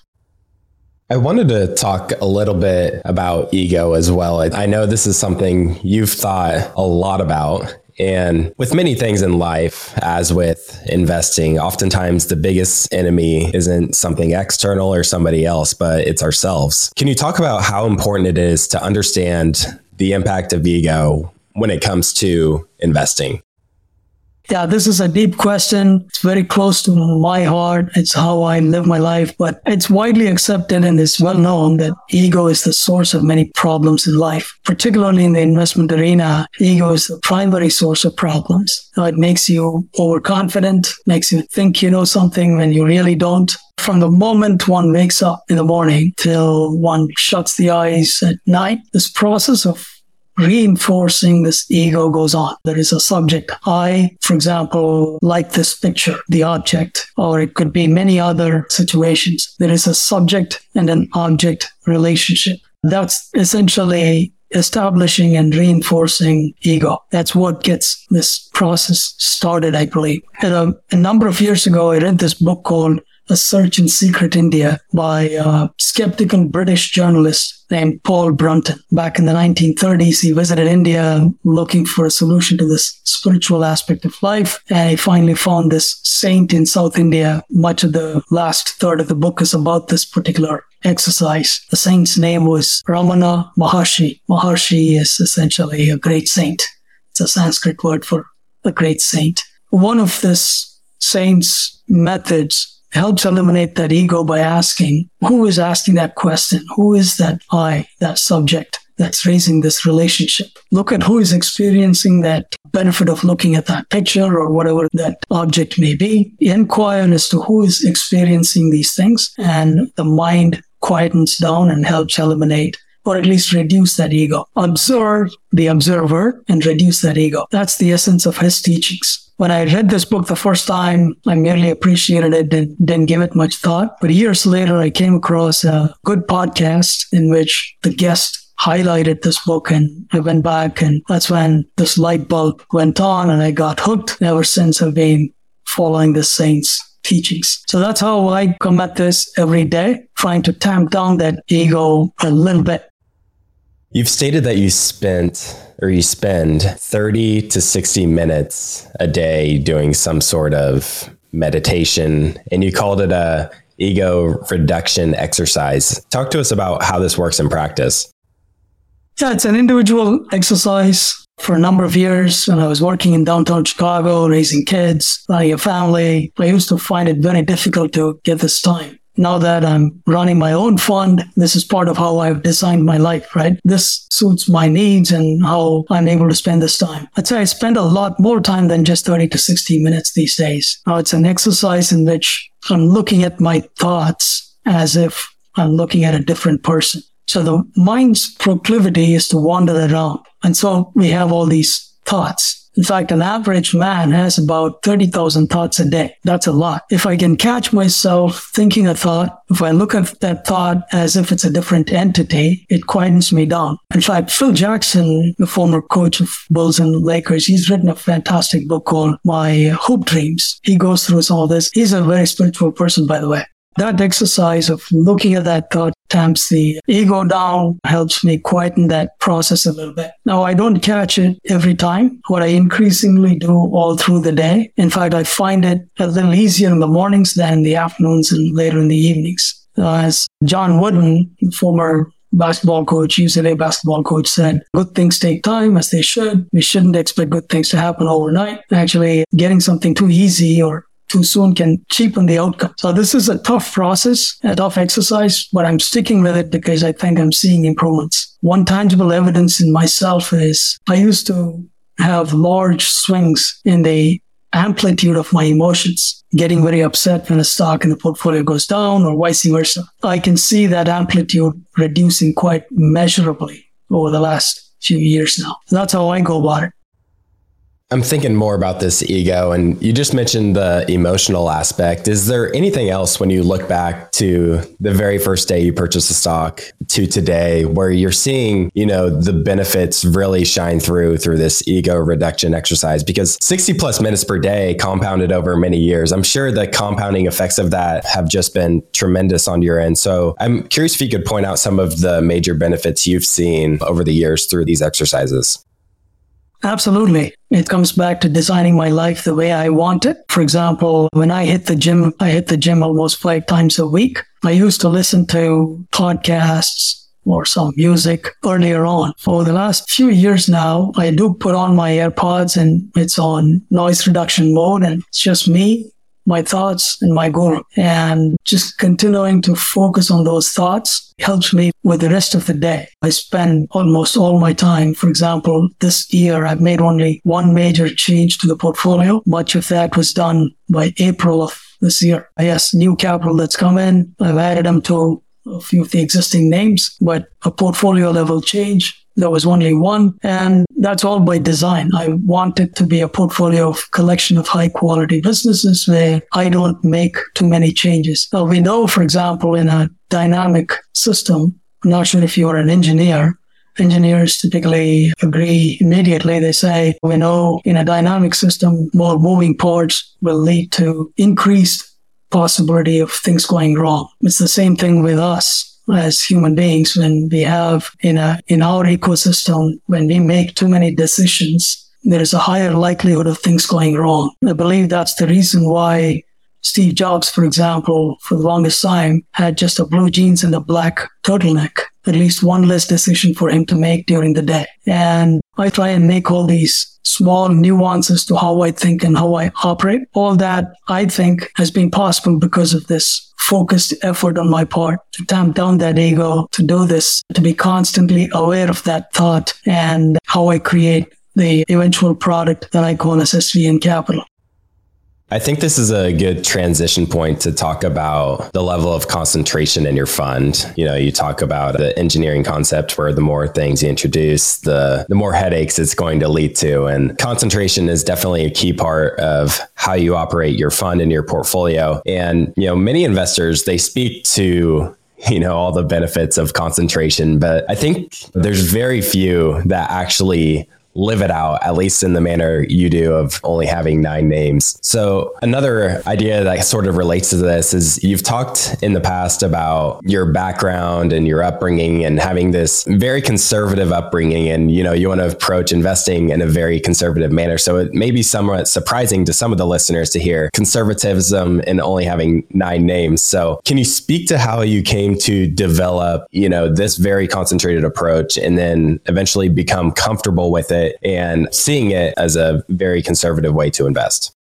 I wanted to talk a little bit about ego as well. I know this is something you've thought a lot about. And with many things in life, as with investing, oftentimes the biggest enemy isn't something external or somebody else, but it's ourselves. Can you talk about how important it is to understand the impact of ego when it comes to investing? Yeah, this is a deep question. It's very close to my heart. It's how I live my life, but it's widely accepted and it's well known that ego is the source of many problems in life, particularly in the investment arena. Ego is the primary source of problems. It makes you overconfident, makes you think you know something when you really don't. From the moment one wakes up in the morning till one shuts the eyes at night, this process of reinforcing this ego goes on. There is a subject. I, for example, like this picture, the object, or it could be many other situations. There is a subject and an object relationship. That's essentially establishing and reinforcing ego. That's what gets this process started, I believe. A, um, a number of years ago, I read this book called a Search in Secret India by a skeptical British journalist named Paul Brunton. Back in the 1930s, he visited India looking for a solution to this spiritual aspect of life. And he finally found this saint in South India. Much of the last third of the book is about this particular exercise. The saint's name was Ramana Maharshi. Maharshi is essentially a great saint. It's a Sanskrit word for a great saint. One of this saint's methods helps eliminate that ego by asking who is asking that question? Who is that I, that subject? that's raising this relationship. Look at who is experiencing that benefit of looking at that picture or whatever that object may be. Inquire as to who is experiencing these things, and the mind quietens down and helps eliminate or at least reduce that ego. Observe the observer and reduce that ego. That's the essence of his teachings. When I read this book the first time, I merely appreciated it and didn't give it much thought. But years later, I came across a good podcast in which the guest highlighted this book and I went back and that's when this light bulb went on and I got hooked. Ever since I've been following the saints teachings. So that's how I come at this every day, trying to tamp down that ego a little bit. You've stated that you spent or you spend 30 to 60 minutes a day doing some sort of meditation and you called it a ego reduction exercise. Talk to us about how this works in practice. Yeah, it's an individual exercise for a number of years when I was working in downtown Chicago, raising kids, running a family. I used to find it very difficult to get this time. Now that I'm running my own fund, this is part of how I've designed my life, right? This suits my needs and how I'm able to spend this time. I'd say I spend a lot more time than just 30 to 60 minutes these days. Now it's an exercise in which I'm looking at my thoughts as if I'm looking at a different person. So the mind's proclivity is to wander around. And so we have all these thoughts. In fact, an average man has about 30,000 thoughts a day. That's a lot. If I can catch myself thinking a thought, if I look at that thought as if it's a different entity, it quietens me down. In fact, Phil Jackson, the former coach of Bulls and Lakers, he's written a fantastic book called My Hoop Dreams. He goes through all this. He's a very spiritual person, by the way. That exercise of looking at that thought tamps the ego down, helps me quieten that process a little bit. Now, I don't catch it every time. What I increasingly do all through the day. In fact, I find it a little easier in the mornings than in the afternoons and later in the evenings. Uh, as John Wooden, former basketball coach, UCLA basketball coach said, good things take time as they should. We shouldn't expect good things to happen overnight. Actually, getting something too easy or too soon can cheapen the outcome. So this is a tough process, a tough exercise, but I'm sticking with it because I think I'm seeing improvements. One tangible evidence in myself is I used to have large swings in the amplitude of my emotions, getting very upset when a stock in the portfolio goes down or vice versa. I can see that amplitude reducing quite measurably over the last few years now. That's how I go about it. I'm thinking more about this ego, and you just mentioned the emotional aspect. Is there anything else when you look back to the very first day you purchased a stock to today where you're seeing, you know, the benefits really shine through through this ego reduction exercise? Because 60 plus minutes per day compounded over many years, I'm sure the compounding effects of that have just been tremendous on your end. So I'm curious if you could point out some of the major benefits you've seen over the years through these exercises. Absolutely. It comes back to designing my life the way I want it. For example, when I hit the gym, I hit the gym almost five times a week. I used to listen to podcasts or some music earlier on. For the last few years now, I do put on my AirPods and it's on noise reduction mode and it's just me my thoughts and my guru. And just continuing to focus on those thoughts helps me with the rest of the day. I spend almost all my time. For example, this year I've made only one major change to the portfolio. Much of that was done by April of this year. Yes, new capital that's come in. I've added them to a few of the existing names, but a portfolio level change there was only one, and that's all by design. I want it to be a portfolio of collection of high quality businesses where I don't make too many changes. We know, for example, in a dynamic system, I'm not sure if you're an engineer, engineers typically agree immediately. They say, we know in a dynamic system, more moving parts will lead to increased possibility of things going wrong. It's the same thing with us as human beings when we have in a in our ecosystem when we make too many decisions there is a higher likelihood of things going wrong i believe that's the reason why steve jobs for example for the longest time had just a blue jeans and a black turtleneck at least one less decision for him to make during the day. And I try and make all these small nuances to how I think and how I operate. All that I think has been possible because of this focused effort on my part to tamp down that ego, to do this, to be constantly aware of that thought and how I create the eventual product that I call as SVN Capital. I think this is a good transition point to talk about the level of concentration in your fund. You know, you talk about the engineering concept where the more things you introduce, the the more headaches it's going to lead to. And concentration is definitely a key part of how you operate your fund and your portfolio. And, you know, many investors they speak to you know all the benefits of concentration but i think there's very few that actually live it out, at least in the manner you do of only having nine names. So, another idea that sort of relates to this is you've talked in the past about your background and your upbringing and having this very conservative upbringing. And, you know, you want to approach investing in a very conservative manner. So, it may be somewhat surprising to some of the listeners to hear conservatism and only having nine names. So, can you speak to how you came to develop, you know, this very concentrated approach and then eventually become comfortable with it? And seeing it as a very conservative way to invest.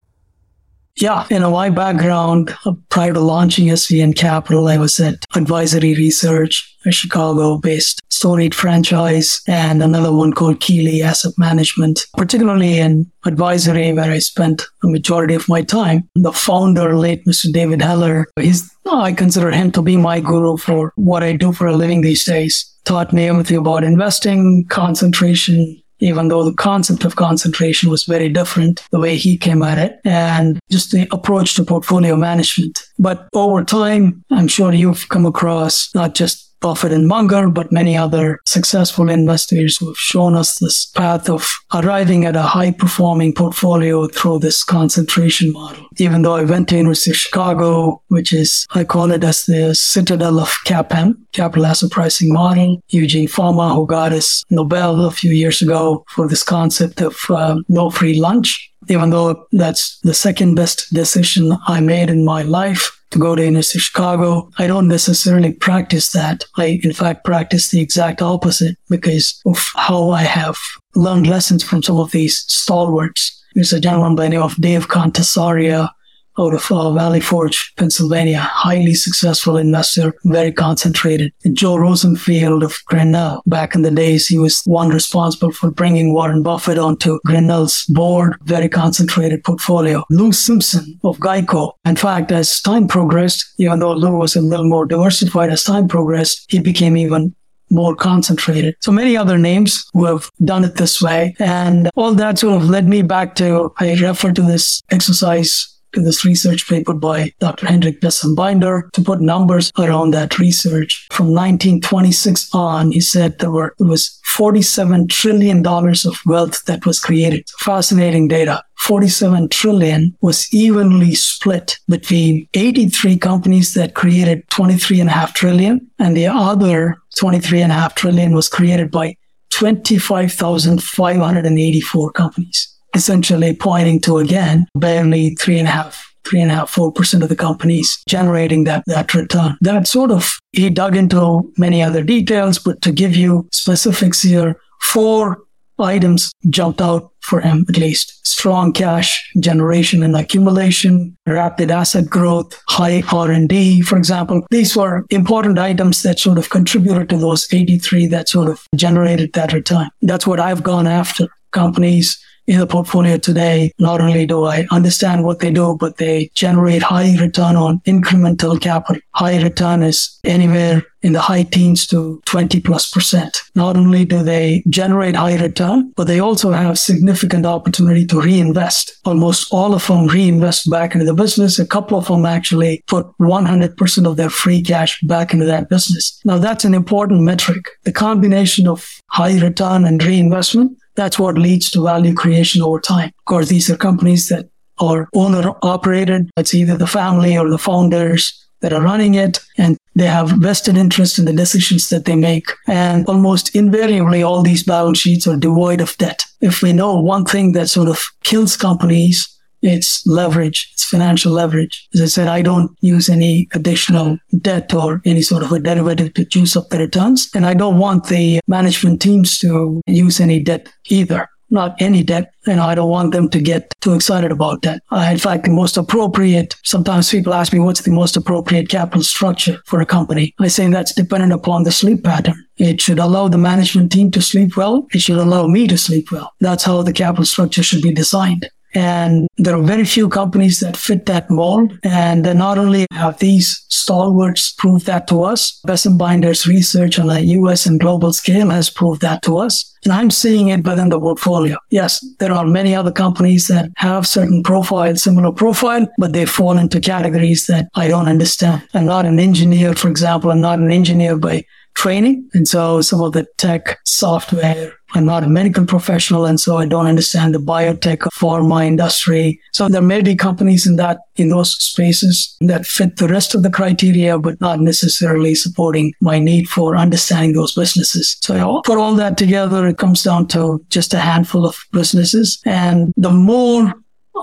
Yeah, in a my background uh, prior to launching SVN Capital, I was at Advisory Research, a Chicago based Stonegate franchise, and another one called Keeley Asset Management, particularly in advisory, where I spent a majority of my time. The founder, late Mr. David Heller, he's, I consider him to be my guru for what I do for a living these days. Taught me everything about investing, concentration, even though the concept of concentration was very different, the way he came at it, and just the approach to portfolio management. But over time, I'm sure you've come across not just Buffett and Munger, but many other successful investors who have shown us this path of arriving at a high performing portfolio through this concentration model. Even though I went to University of Chicago, which is, I call it as the citadel of CAPM, capital asset pricing model, Eugene Fama, who got his Nobel a few years ago for this concept of uh, no free lunch. Even though that's the second best decision I made in my life, to go to University of Chicago. I don't necessarily practice that. I, in fact, practice the exact opposite because of how I have learned lessons from some of these stalwarts. There's a gentleman by the name of Dave Contasaria out of uh, Valley Forge, Pennsylvania, highly successful investor, very concentrated. Joe Rosenfield of Grinnell, back in the days, he was one responsible for bringing Warren Buffett onto Grinnell's board, very concentrated portfolio. Lou Simpson of Geico. In fact, as time progressed, even though Lou was a little more diversified as time progressed, he became even more concentrated. So many other names who have done it this way. And all that sort of led me back to, I refer to this exercise in this research paper by Dr. Hendrik Bessembinder to put numbers around that research. From 1926 on, he said there were, it was $47 trillion of wealth that was created. Fascinating data. 47 trillion was evenly split between 83 companies that created 23.5 trillion and a half trillion and the other 23.5 trillion was created by 25,584 companies essentially pointing to again barely three and a half three and a half, four percent of the companies generating that, that return. That sort of, he dug into many other details, but to give you specifics here, four items jumped out for him at least. Strong cash generation and accumulation, rapid asset growth, high R&D, for example. These were important items that sort of contributed to those 83 that sort of generated that return. That's what I've gone after. Companies in the portfolio today, not only do I understand what they do, but they generate high return on incremental capital. High return is anywhere in the high teens to 20 plus percent. Not only do they generate high return, but they also have significant opportunity to reinvest. Almost all of them reinvest back into the business. A couple of them actually put 100% of their free cash back into that business. Now that's an important metric. The combination of high return and reinvestment that's what leads to value creation over time. Of course, these are companies that are owner operated. It's either the family or the founders that are running it and they have vested interest in the decisions that they make. And almost invariably, all these balance sheets are devoid of debt. If we know one thing that sort of kills companies It's leverage. It's financial leverage. As I said, I don't use any additional debt or any sort of a derivative to juice up the returns. And I don't want the management teams to use any debt either not any debt. Know, I don't want them to get too excited about that. Uh, in fact, the most appropriate, sometimes people ask me, what's the most appropriate capital structure for a company? I say that's dependent upon the sleep pattern. It should allow the management team to sleep well. It should allow me to sleep well. That's how the capital structure should be designed. And there are very few companies that fit that mold. And not only have these stalwarts proved that to us, Best Binders research on a US and global scale has proved that to us. And I'm seeing it within the portfolio. Yes, there are many other companies that have certain profile, similar profile, but they fall into categories that I don't understand. I'm not an engineer, for example. I'm not an engineer by training. And so some of the tech software, I'm not a medical professional. And so I don't understand the biotech pharma industry. So there may be companies in that, in those spaces that fit the rest of the criteria, but not necessarily supporting my need for understanding those businesses. So I put all that together. It comes down to just a handful of businesses. And the more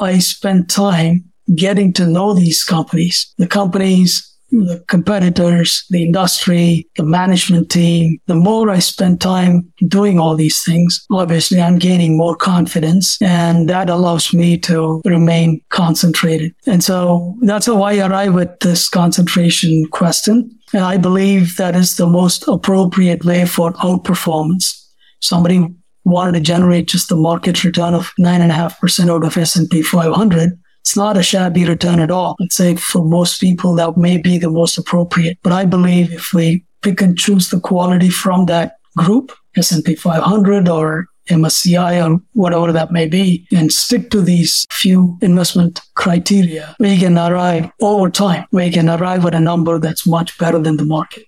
I spend time getting to know these companies, the companies the competitors, the industry, the management team, the more I spend time doing all these things, obviously I'm gaining more confidence and that allows me to remain concentrated. And so that's how I arrive at this concentration question. And I believe that is the most appropriate way for outperformance. Somebody wanted to generate just the market return of nine and a half percent out of S&P 500 it's not a shabby return at all. I'd say for most people, that may be the most appropriate. But I believe if we pick and choose the quality from that group, S&P 500 or MSCI or whatever that may be, and stick to these few investment criteria, we can arrive over time. We can arrive at a number that's much better than the market.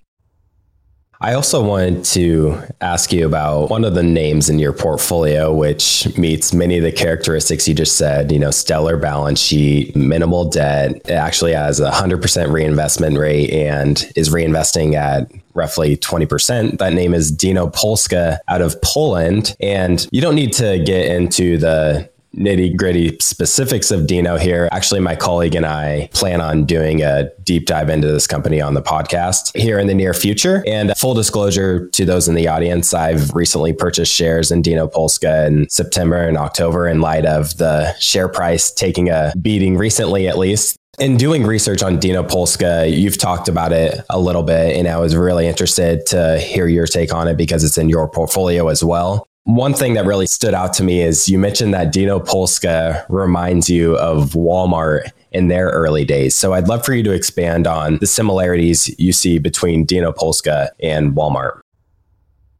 I also wanted to ask you about one of the names in your portfolio, which meets many of the characteristics you just said. You know, stellar balance sheet, minimal debt. It actually has a 100% reinvestment rate and is reinvesting at roughly 20%. That name is Dino Polska out of Poland. And you don't need to get into the nitty gritty specifics of Dino here. Actually, my colleague and I plan on doing a deep dive into this company on the podcast here in the near future. And full disclosure to those in the audience, I've recently purchased shares in Dino Polska in September and October in light of the share price taking a beating recently, at least. In doing research on Dino Polska, you've talked about it a little bit, and I was really interested to hear your take on it because it's in your portfolio as well. One thing that really stood out to me is you mentioned that Dino Polska reminds you of Walmart in their early days. So I'd love for you to expand on the similarities you see between Dino Polska and Walmart.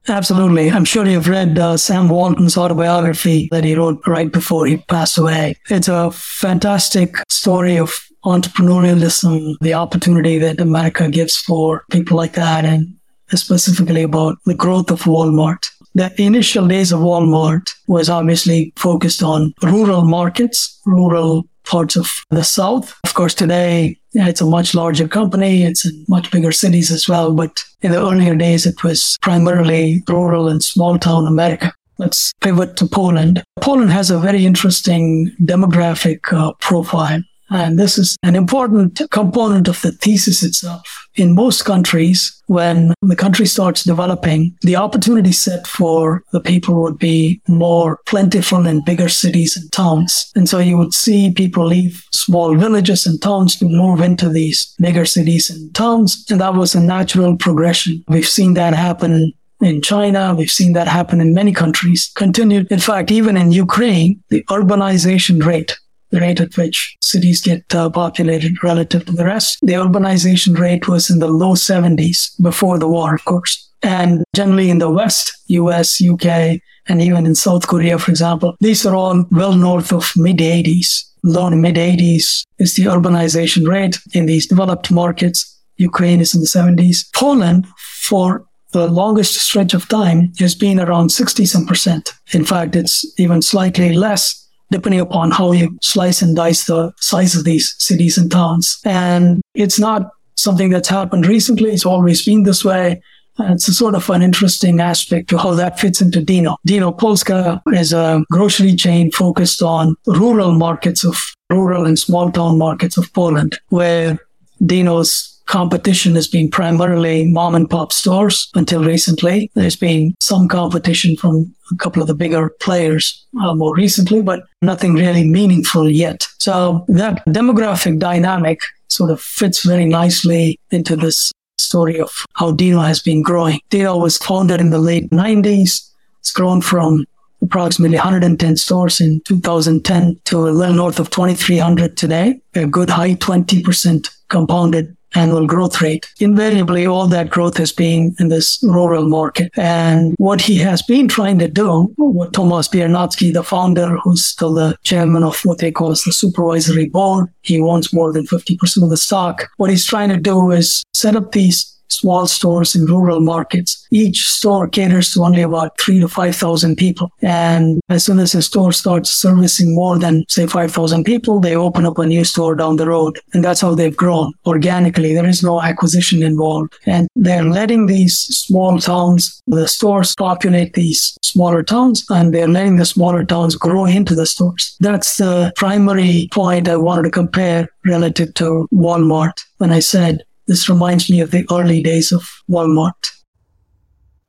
Absolutely. I'm sure you've read uh, Sam Walton's autobiography that he wrote right before he passed away. It's a fantastic story of entrepreneurialism, the opportunity that America gives for people like that, and specifically about the growth of Walmart. The initial days of Walmart was obviously focused on rural markets, rural parts of the South. Of course, today it's a much larger company. It's in much bigger cities as well. But in the earlier days, it was primarily rural and small town America. Let's pivot to Poland. Poland has a very interesting demographic uh, profile. And this is an important component of the thesis itself. In most countries, when the country starts developing, the opportunity set for the people would be more plentiful in bigger cities and towns. And so you would see people leave small villages and towns to move into these bigger cities and towns. And that was a natural progression. We've seen that happen in China. We've seen that happen in many countries. Continued. In fact, even in Ukraine, the urbanization rate the rate at which cities get uh, populated relative to the rest. The urbanization rate was in the low 70s before the war, of course. And generally in the West, US, UK, and even in South Korea, for example, these are all well north of mid 80s. Low to mid 80s is the urbanization rate in these developed markets. Ukraine is in the 70s. Poland, for the longest stretch of time, has been around 60 some percent. In fact, it's even slightly less depending upon how you slice and dice the size of these cities and towns. And it's not something that's happened recently. It's always been this way. And it's a sort of an interesting aspect to how that fits into Dino. Dino Polska is a grocery chain focused on rural markets of rural and small town markets of Poland, where Dino's competition has been primarily mom and pop stores until recently. There's been some competition from a couple of the bigger players uh, more recently, but nothing really meaningful yet. So that demographic dynamic sort of fits very nicely into this story of how Dino has been growing. Dino was founded in the late 90s. It's grown from approximately 110 stores in 2010 to a little north of 2,300 today, a good high 20% compounded annual growth rate. Invariably, all that growth has been in this rural market. And what he has been trying to do, what Thomas Biernacki, the founder, who's still the chairman of what they call the supervisory board, he owns more than 50% of the stock. What he's trying to do is set up these small stores in rural markets. Each store caters to only about three to 5,000 people. And as soon as a store starts servicing more than, say, 5,000 people, they open up a new store down the road. And that's how they've grown organically. There is no acquisition involved. And they're letting these small towns, the stores populate these smaller towns, and they're letting the smaller towns grow into the stores. That's the primary point I wanted to compare relative to Walmart when I said this reminds me of the early days of Walmart.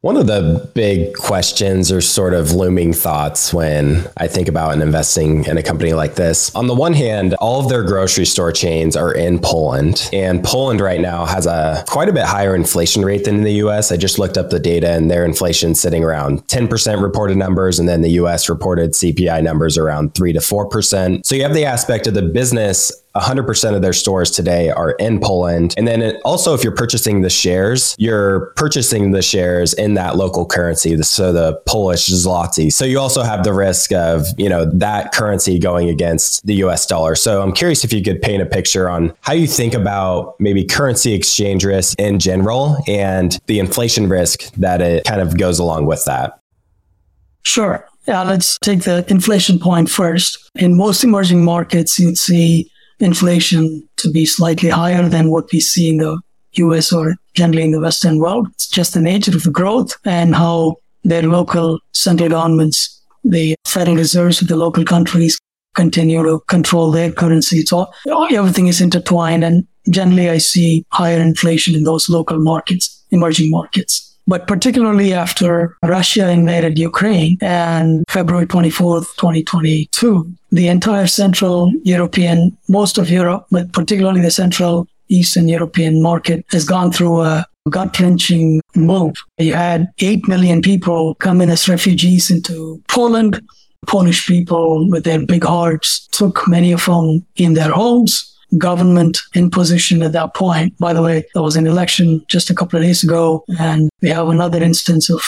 One of the big questions or sort of looming thoughts when I think about investing in a company like this, on the one hand, all of their grocery store chains are in Poland, and Poland right now has a quite a bit higher inflation rate than in the US. I just looked up the data and their inflation sitting around 10% reported numbers, and then the US reported CPI numbers around 3 to 4%. So you have the aspect of the business 100% of their stores today are in Poland. And then it, also, if you're purchasing the shares, you're purchasing the shares in that local currency, so the Polish zloty. So you also have the risk of, you know, that currency going against the US dollar. So I'm curious if you could paint a picture on how you think about maybe currency exchange risk in general and the inflation risk that it kind of goes along with that. Sure. Yeah, let's take the inflation point first. In most emerging markets, you'd see inflation to be slightly higher than what we see in the US or generally in the Western world. It's just the nature of the growth and how their local central governments, the Federal Reserves of the local countries continue to control their currency. So everything is intertwined and generally I see higher inflation in those local markets, emerging markets. But particularly after Russia invaded Ukraine and February 24th, 2022, the entire Central European, most of Europe, but particularly the Central Eastern European market has gone through a gut wrenching move. You had 8 million people come in as refugees into Poland. Polish people with their big hearts took many of them in their homes government in position at that point. By the way, there was an election just a couple of days ago, and we have another instance of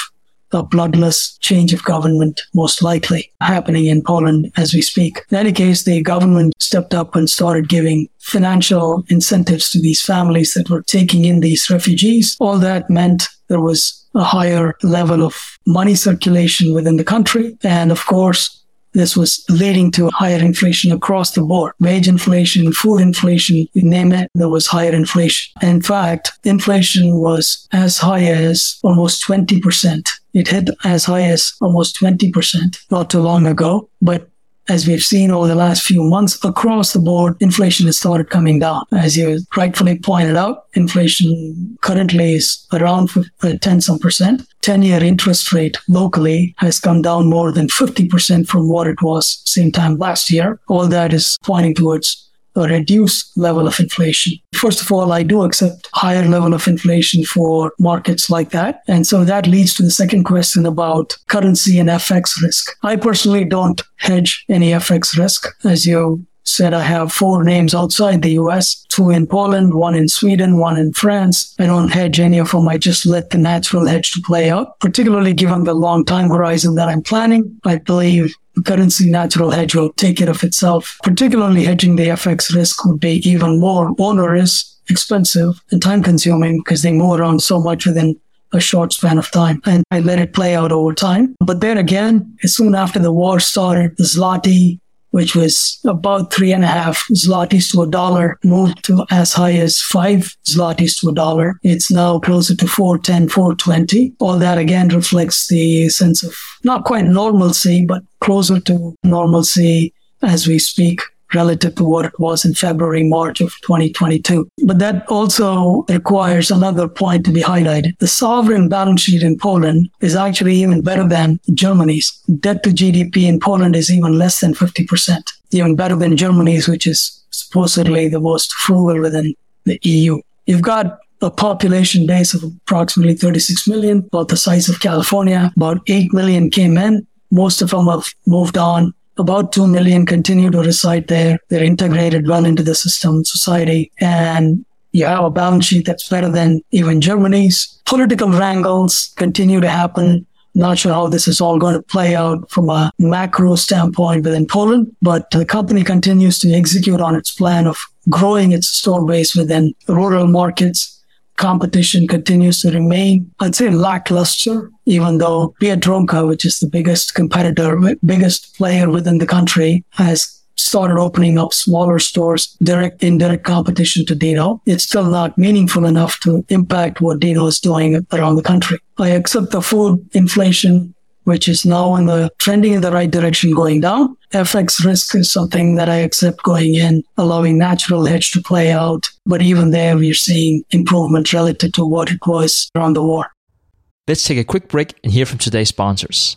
a bloodless change of government, most likely happening in Poland as we speak. In any case, the government stepped up and started giving financial incentives to these families that were taking in these refugees. All that meant there was a higher level of money circulation within the country. And of course, this was leading to higher inflation across the board. Wage inflation, food inflation, you name it, there was higher inflation. In fact, inflation was as high as almost 20%. It hit as high as almost 20% not too long ago. But as we've seen over the last few months across the board, inflation has started coming down. As you rightfully pointed out, inflation currently is around uh, 10 some percent. 10 year interest rate locally has come down more than 50% from what it was same time last year. All that is pointing towards a reduced level of inflation. First of all, I do accept higher level of inflation for markets like that. And so that leads to the second question about currency and FX risk. I personally don't hedge any FX risk. As you said, I have four names outside the US, two in Poland, one in Sweden, one in France. I don't hedge any of them. I just let the natural hedge to play out, particularly given the long time horizon that I'm planning. I believe currency natural hedge will take care of itself. Particularly hedging the FX risk would be even more onerous, expensive, and time consuming because they move around so much within a short span of time. And I let it play out over time. But then again, soon after the war started, the zloty which was about three and a half zlotys to a dollar, moved to as high as five zlotys to a dollar. It's now closer to 410, 420. All that again reflects the sense of not quite normalcy, but closer to normalcy as we speak relative to what it was in February, March of 2022. But that also requires another point to be highlighted. The sovereign balance sheet in Poland is actually even better than Germany's. Debt to GDP in Poland is even less than 50%, even better than Germany's, which is supposedly the most frugal within the EU. You've got a population base of approximately 36 million, about the size of California. About 8 million came in. Most of them have moved on. About 2 million continue to reside there. They're integrated well into the system, society, and you have a balance sheet that's better than even Germany's. Political wrangles continue to happen. Not sure how this is all going to play out from a macro standpoint within Poland, but the company continues to execute on its plan of growing its store base within rural markets competition continues to remain, I'd say, lackluster, even though Biedronka, which is the biggest competitor, biggest player within the country, has started opening up smaller stores, direct, indirect competition to Dino. It's still not meaningful enough to impact what Dino is doing around the country. I accept the food inflation which is now in the trending in the right direction going down. FX risk is something that I accept going in, allowing natural hedge to play out. But even there, we're seeing improvement relative to what it was around the war. Let's take a quick break and hear from today's sponsors.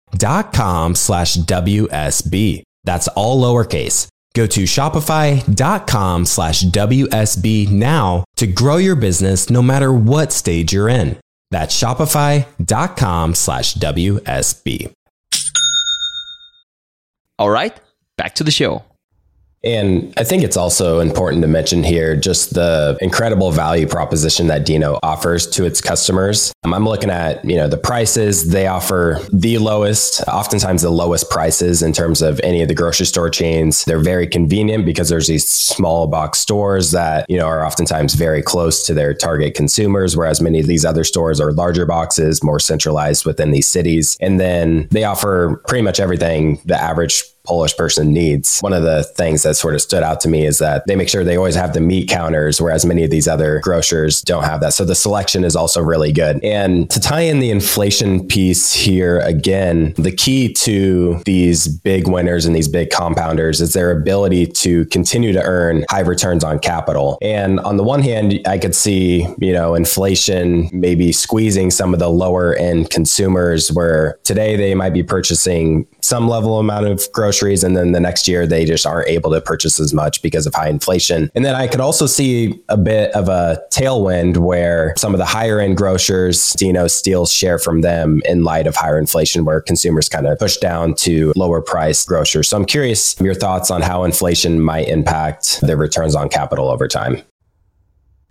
shopify.com slash WSB. That's all lowercase. Go to shopify.com slash WSB now to grow your business no matter what stage you're in. That's shopify.com slash WSB. All right, back to the show. And I think it's also important to mention here just the incredible value proposition that Dino offers to its customers. Um, I'm looking at, you know, the prices they offer the lowest, oftentimes the lowest prices in terms of any of the grocery store chains. They're very convenient because there's these small box stores that, you know, are oftentimes very close to their target consumers, whereas many of these other stores are larger boxes, more centralized within these cities. And then they offer pretty much everything the average Polish person needs. One of the things that sort of stood out to me is that they make sure they always have the meat counters, whereas many of these other grocers don't have that. So the selection is also really good. And to tie in the inflation piece here again, the key to these big winners and these big compounders is their ability to continue to earn high returns on capital. And on the one hand, I could see, you know, inflation maybe squeezing some of the lower end consumers where today they might be purchasing some level amount of groceries and then the next year they just aren't able to purchase as much because of high inflation. And then I could also see a bit of a tailwind where some of the higher end grocers, Dino steals share from them in light of higher inflation where consumers kind of push down to lower price grocers. So I'm curious your thoughts on how inflation might impact their returns on capital over time.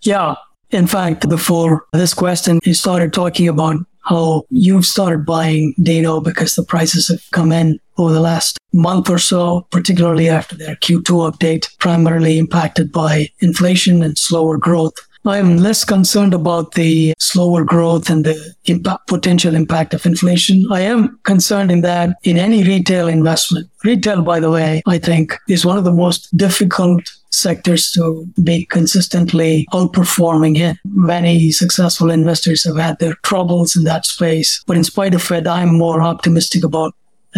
Yeah. In fact, before this question, you started talking about how you've started buying Dino because the prices have come in over the last month or so, particularly after their Q2 update, primarily impacted by inflation and slower growth. I'm less concerned about the slower growth and the impact, potential impact of inflation. I am concerned in that in any retail investment, retail, by the way, I think is one of the most difficult sectors to be consistently outperforming in. Many successful investors have had their troubles in that space. But in spite of it, I'm more optimistic about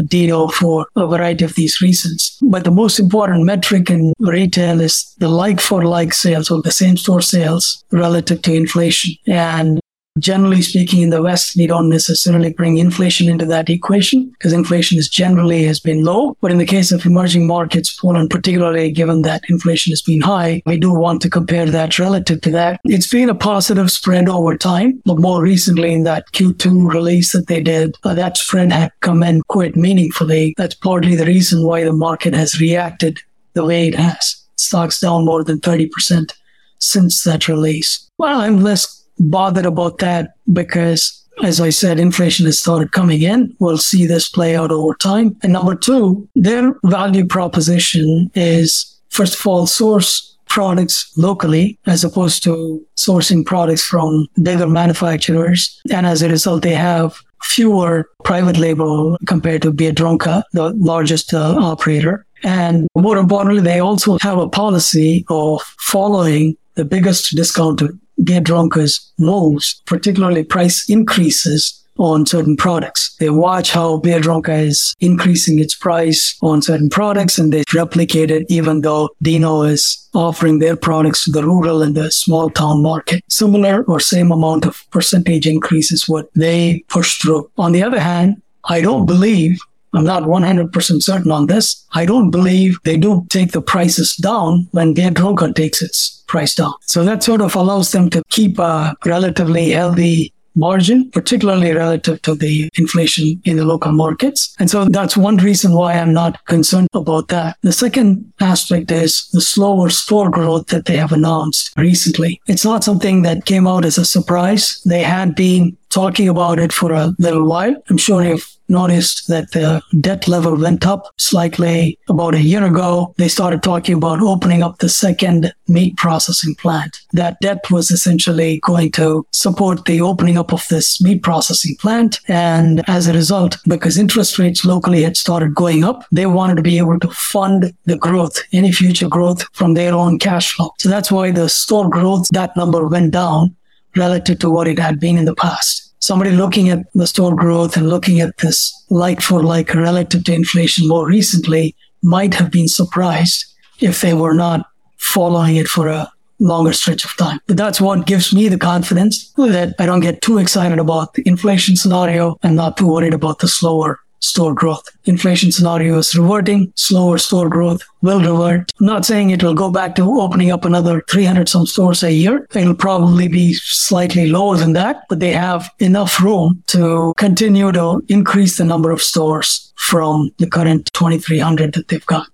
Dino for a variety of these reasons. But the most important metric in retail is the like for like sales or the same store sales relative to inflation. And Generally speaking, in the West, we don't necessarily bring inflation into that equation because inflation is generally has been low. But in the case of emerging markets, Poland particularly, given that inflation has been high, we do want to compare that relative to that. It's been a positive spread over time, but more recently in that Q2 release that they did, uh, that spread had come in quite meaningfully. That's partly the reason why the market has reacted the way it has. Stocks down more than 30% since that release. Well, I'm less bothered about that because as I said, inflation has started coming in. We'll see this play out over time. And number two, their value proposition is, first of all, source products locally as opposed to sourcing products from bigger manufacturers. And as a result, they have fewer private label compared to Biedronka, the largest uh, operator. And more importantly, they also have a policy of following the biggest discounter Biedronka's moves, particularly price increases on certain products. They watch how Beer Biedronka is increasing its price on certain products and they replicate it even though Dino is offering their products to the rural and the small town market. Similar or same amount of percentage increase is what they push through. On the other hand, I don't believe I'm not 100% certain on this. I don't believe they do take the prices down when Biedronka takes its price down. So that sort of allows them to keep a relatively healthy margin, particularly relative to the inflation in the local markets. And so that's one reason why I'm not concerned about that. The second aspect is the slower store growth that they have announced recently. It's not something that came out as a surprise. They had been talking about it for a little while. I'm sure you've noticed that the debt level went up slightly about a year ago. They started talking about opening up the second meat processing plant. That debt was essentially going to support the opening up of this meat processing plant. And as a result, because interest rates locally had started going up, they wanted to be able to fund the growth, any future growth from their own cash flow. So that's why the store growth, that number went down relative to what it had been in the past somebody looking at the store growth and looking at this like for like relative to inflation more recently might have been surprised if they were not following it for a longer stretch of time. But that's what gives me the confidence that I don't get too excited about the inflation scenario and not too worried about the slower store growth. Inflation scenario is reverting, slower store growth will revert. I'm not saying it will go back to opening up another 300 some stores a year. It'll probably be slightly lower than that, but they have enough room to continue to increase the number of stores from the current 2300 that they've got.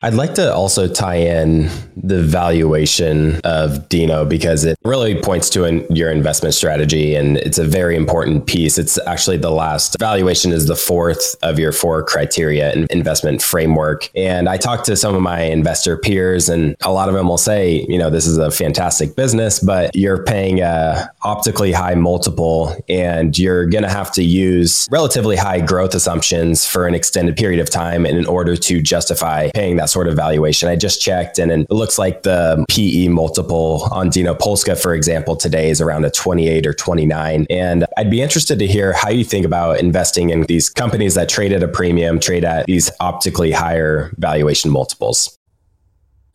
I'd like to also tie in the valuation of Dino because it really points to an, your investment strategy and it's a very important piece. It's actually the last valuation is the fourth of your four criteria and investment framework. And I talked to some of my investor peers and a lot of them will say, you know, this is a fantastic business, but you're paying a optically high multiple and you're going to have to use relatively high growth assumptions for an extended period of time in order to justify paying that sort of valuation. I just checked and it looks like the PE multiple on Dino Polska, for example, today is around a 28 or 29. And I'd be interested to hear how you think about investing in these companies that trade at a premium, trade at these optically higher valuation multiples.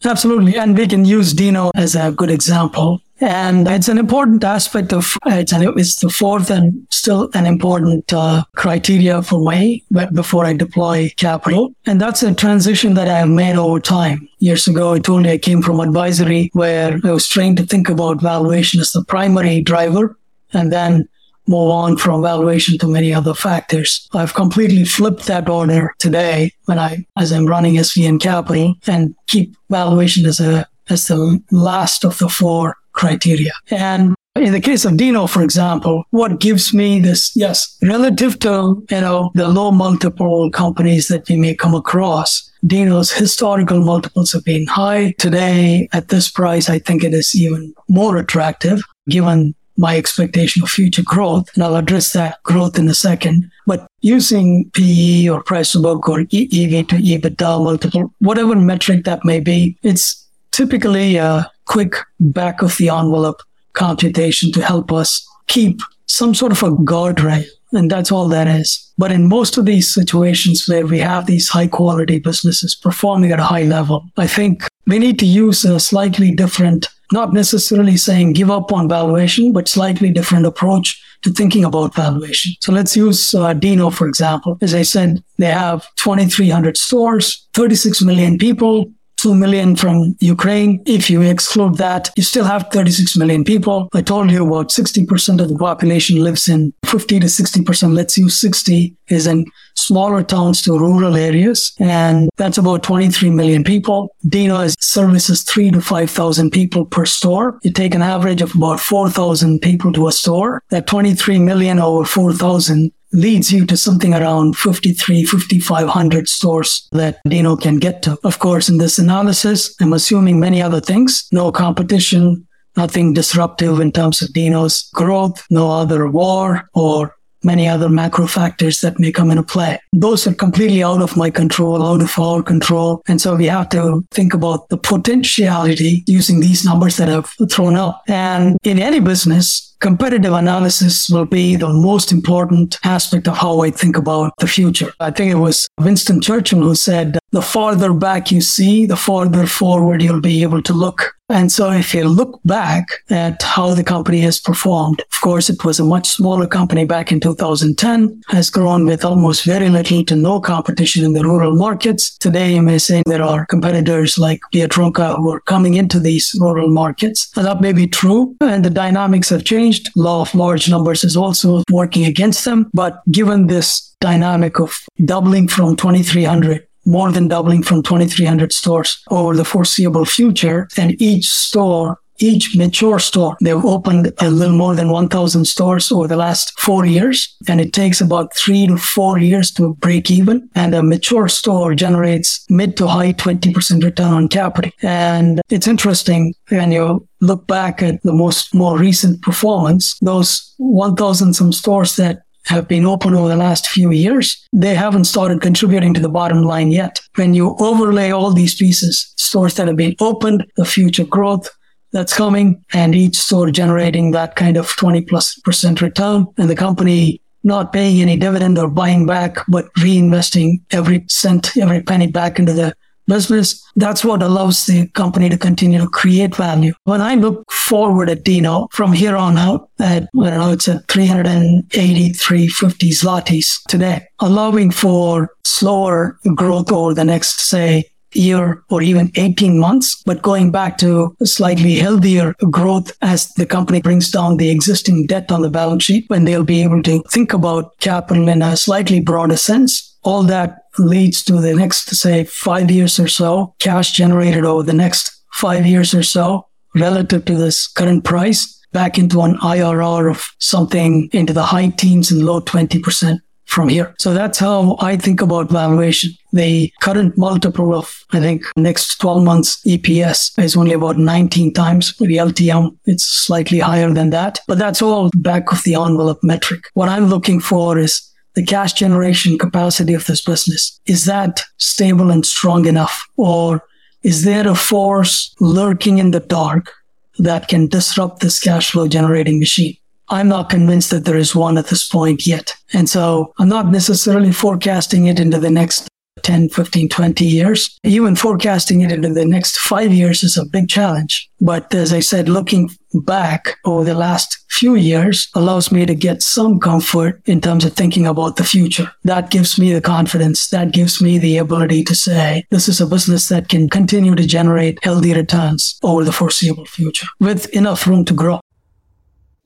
Absolutely. And we can use Dino as a good example. And it's an important aspect of it's, it's the fourth and still an important uh, criteria for me before I deploy capital. And that's a transition that I have made over time. Years ago, I told you I came from advisory where I was trained to think about valuation as the primary driver and then move on from valuation to many other factors. I've completely flipped that order today when I, as I'm running SVN Capital and keep valuation as a, as the last of the four criteria. And in the case of Dino, for example, what gives me this, yes, relative to, you know, the low multiple companies that we may come across, Dino's historical multiples have been high. Today, at this price, I think it is even more attractive given my expectation of future growth. And I'll address that growth in a second. But using PE or price to book or EV to EBITDA multiple, whatever metric that may be, it's typically a quick back of the envelope computation to help us keep some sort of a guardrail. And that's all that is. But in most of these situations where we have these high quality businesses performing at a high level, I think we need to use a slightly different, not necessarily saying give up on valuation, but slightly different approach to thinking about valuation. So let's use uh, Dino, for example. As I said, they have 2,300 stores, 36 million people, 2 million from Ukraine. If you exclude that, you still have 36 million people. I told you about 60% of the population lives in 50 to 60%. Let's use 60 is in smaller towns to rural areas. And that's about 23 million people. Dino services three to 5,000 people per store. You take an average of about 4,000 people to a store. That 23 million over 4,000 leads you to something around 53, 5,500 stores that Dino can get to. Of course, in this analysis, I'm assuming many other things, no competition, nothing disruptive in terms of Dino's growth, no other war or many other macro factors that may come into play. Those are completely out of my control, out of our control. And so we have to think about the potentiality using these numbers that I've thrown out. And in any business, competitive analysis will be the most important aspect of how I think about the future. I think it was Winston Churchill who said, the farther back you see, the farther forward you'll be able to look. And so if you look back at how the company has performed, of course, it was a much smaller company back in 2010, has grown with almost very little to no competition in the rural markets. Today, you may say there are competitors like Biedronka who are coming into these rural markets. And that may be true. And the dynamics have changed. Law of large numbers is also working against them. But given this dynamic of doubling from 2300 more than doubling from 2,300 stores over the foreseeable future. And each store each mature store, they've opened a little more than 1,000 stores over the last four years, and it takes about three to four years to break even. And a mature store generates mid to high 20% return on capital. And it's interesting when you look back at the most more recent performance, those 1,000 some stores that have been open over the last few years, they haven't started contributing to the bottom line yet. When you overlay all these pieces, stores that have been opened, the future growth that's coming, and each store generating that kind of 20 plus percent return, and the company not paying any dividend or buying back, but reinvesting every cent, every penny back into the business. That's what allows the company to continue to create value. When I look forward at Dino from here on out, at, I don't know, it's at 380, 350 zlotys today, allowing for slower growth over the next, say, year or even 18 months, but going back to slightly healthier growth as the company brings down the existing debt on the balance sheet when they'll be able to think about capital in a slightly broader sense. All that leads to the next, say, five years or so, cash generated over the next five years or so relative to this current price back into an IRR of something into the high teens and low 20% from here. So that's how I think about valuation. The current multiple of, I think, next 12 months EPS is only about 19 times. The LTM, it's slightly higher than that, but that's all back of the envelope metric. What I'm looking for is the cash generation capacity of this business. Is that stable and strong enough? Or is there a force lurking in the dark that can disrupt this cash flow generating machine? I'm not convinced that there is one at this point yet. And so I'm not necessarily forecasting it into the next 10, 15, 20 years. Even forecasting it into the next five years is a big challenge. But as I said, looking back over the last few years allows me to get some comfort in terms of thinking about the future. That gives me the confidence. That gives me the ability to say this is a business that can continue to generate healthy returns over the foreseeable future with enough room to grow.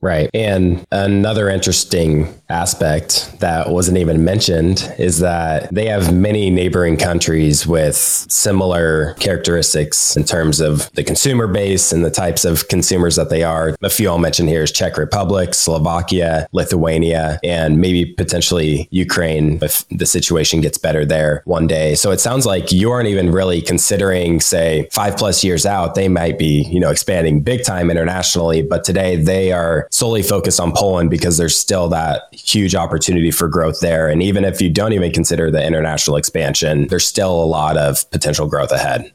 Right. And another interesting aspect that wasn't even mentioned is that they have many neighboring countries with similar characteristics in terms of the consumer base and the types of consumers that they are. A few I'll mention here is Czech Republic, Slovakia, Lithuania, and maybe potentially Ukraine if the situation gets better there one day. So it sounds like you aren't even really considering, say, five plus years out, they might be, you know, expanding big time internationally, but today they are solely focused on Poland because there's still that huge opportunity for growth there. And even if you don't even consider the international expansion, there's still a lot of potential growth ahead.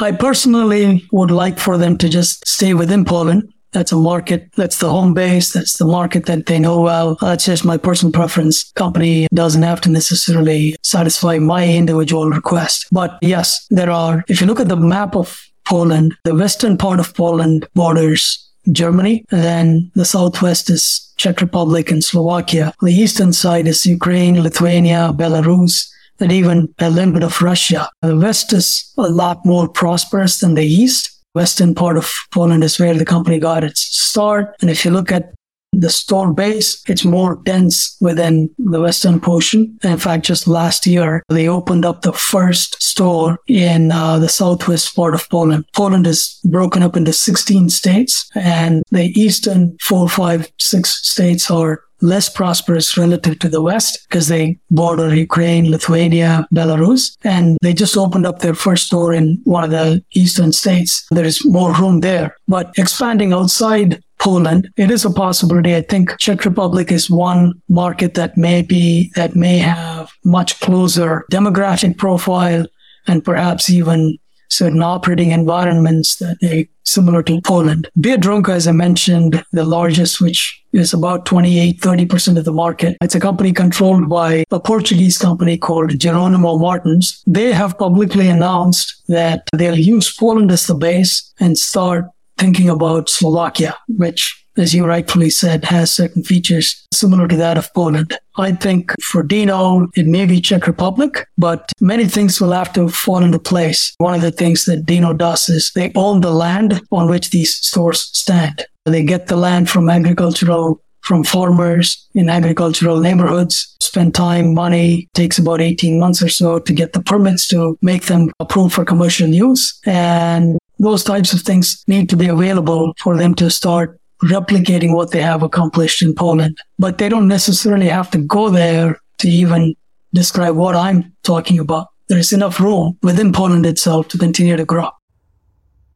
I personally would like for them to just stay within Poland. That's a market. That's the home base. That's the market that they know well. That's just my personal preference. Company doesn't have to necessarily satisfy my individual request. But yes, there are, if you look at the map of Poland, the western part of Poland borders Germany. Then the southwest is Czech Republic and Slovakia. The eastern side is Ukraine, Lithuania, Belarus, and even a little bit of Russia. The west is a lot more prosperous than the east. Western part of Poland is where the company got its start. And if you look at the store base, it's more dense within the western portion. In fact, just last year, they opened up the first store in uh, the southwest part of Poland. Poland is broken up into 16 states, and the eastern four, five, six states are less prosperous relative to the West because they border Ukraine, Lithuania, Belarus, and they just opened up their first store in one of the eastern states. There is more room there. But expanding outside Poland. It is a possibility. I think Czech Republic is one market that may be, that may have much closer demographic profile and perhaps even certain operating environments that are similar to Poland. Biedronka, as I mentioned, the largest, which is about 28, 30% of the market. It's a company controlled by a Portuguese company called Jeronimo Martins. They have publicly announced that they'll use Poland as the base and start thinking about Slovakia, which as you rightfully said, has certain features similar to that of Poland. I think for Dino, it may be Czech Republic, but many things will have to fall into place. One of the things that Dino does is they own the land on which these stores stand. They get the land from agricultural from farmers in agricultural neighborhoods, spend time, money, takes about 18 months or so to get the permits to make them approved for commercial use. And those types of things need to be available for them to start replicating what they have accomplished in Poland. But they don't necessarily have to go there to even describe what I'm talking about. There is enough room within Poland itself to continue to grow.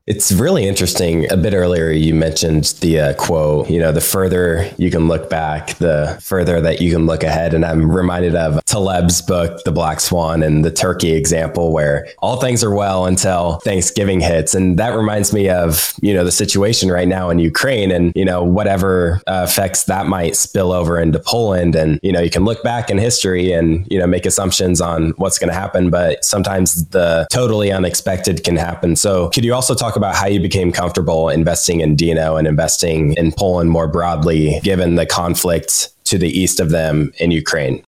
It's really interesting. A bit earlier, you mentioned the uh, quote, you know, the further you can look back, the further that you can look ahead. And I'm reminded of Taleb's book, The Black Swan, and the Turkey example, where all things are well until Thanksgiving hits. And that reminds me of, you know, the situation right now in Ukraine and, you know, whatever uh, effects that might spill over into Poland. And, you know, you can look back in history and, you know, make assumptions on what's going to happen, but sometimes the totally unexpected can happen. So could you also talk about how you became comfortable investing in Dino and investing in Poland more broadly, given the conflict to the east of them in Ukraine?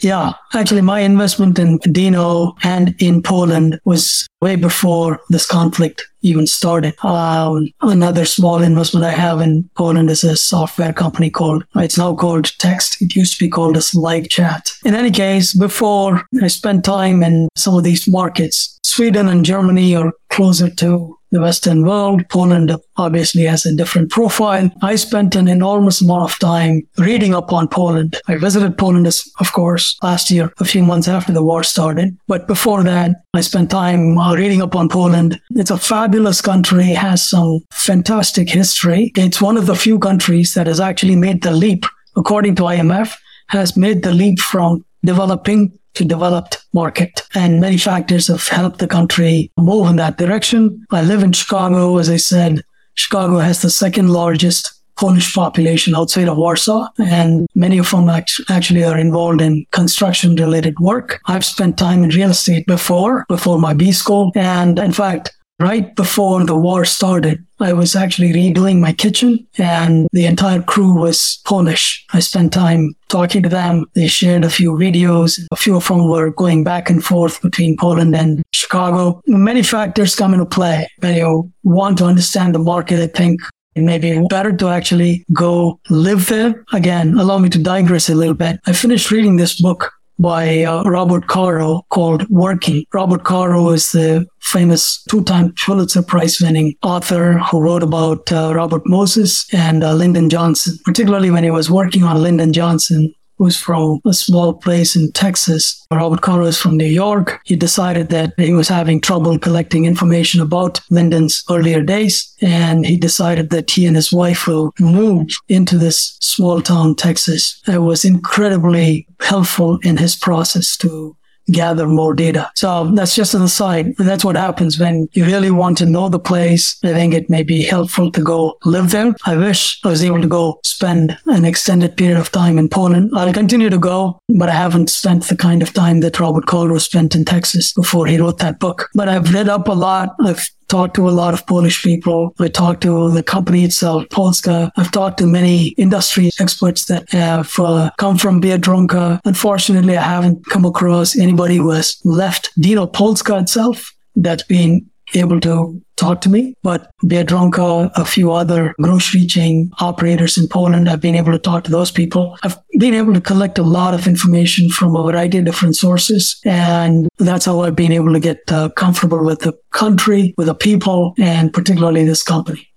Yeah, actually, my investment in Dino and in Poland was way before this conflict even started. Um, another small investment I have in Poland is a software company called, it's now called Text. It used to be called as LiveChat. In any case, before I spent time in some of these markets, Sweden and Germany are closer to the Western world. Poland obviously has a different profile. I spent an enormous amount of time reading up on Poland. I visited Poland, of course, last year, a few months after the war started. But before that, I spent time uh, reading up on Poland. It's a fabulous country, has some fantastic history. It's one of the few countries that has actually made the leap, according to IMF, has made the leap from developing to developed market. And many factors have helped the country move in that direction. I live in Chicago. As I said, Chicago has the second largest Polish population outside of Warsaw, and many of them actually are involved in construction related work. I've spent time in real estate before, before my B school. And in fact, right before the war started, I was actually redoing my kitchen and the entire crew was Polish. I spent time talking to them. They shared a few videos. A few of them were going back and forth between Poland and Chicago. Many factors come into play. When you want to understand the market, I think it may be better to actually go live there. Again, allow me to digress a little bit. I finished reading this book by uh, Robert Caro called Working. Robert Caro is the famous two-time Pulitzer Prize winning author who wrote about uh, Robert Moses and uh, Lyndon Johnson, particularly when he was working on Lyndon Johnson who's from a small place in Texas. Robert Caro is from New York. He decided that he was having trouble collecting information about Lyndon's earlier days. And he decided that he and his wife will move into this small town, Texas. It was incredibly helpful in his process to gather more data. So that's just an aside. That's what happens when you really want to know the place. I think it may be helpful to go live there. I wish I was able to go spend an extended period of time in Poland. I'll continue to go, but I haven't spent the kind of time that Robert Caro spent in Texas before he wrote that book. But I've read up a lot. I've talked to a lot of Polish people. I talked to the company itself, Polska. I've talked to many industry experts that have uh, come from Biedronka. Unfortunately, I haven't come across anybody who has left Dino Polska itself that's been able to talk to me. But Biedronka, a few other grocery chain operators in Poland, I've been able to talk to those people. I've been able to collect a lot of information from a variety of different sources. And that's how I've been able to get uh, comfortable with the country, with the people, and particularly this company.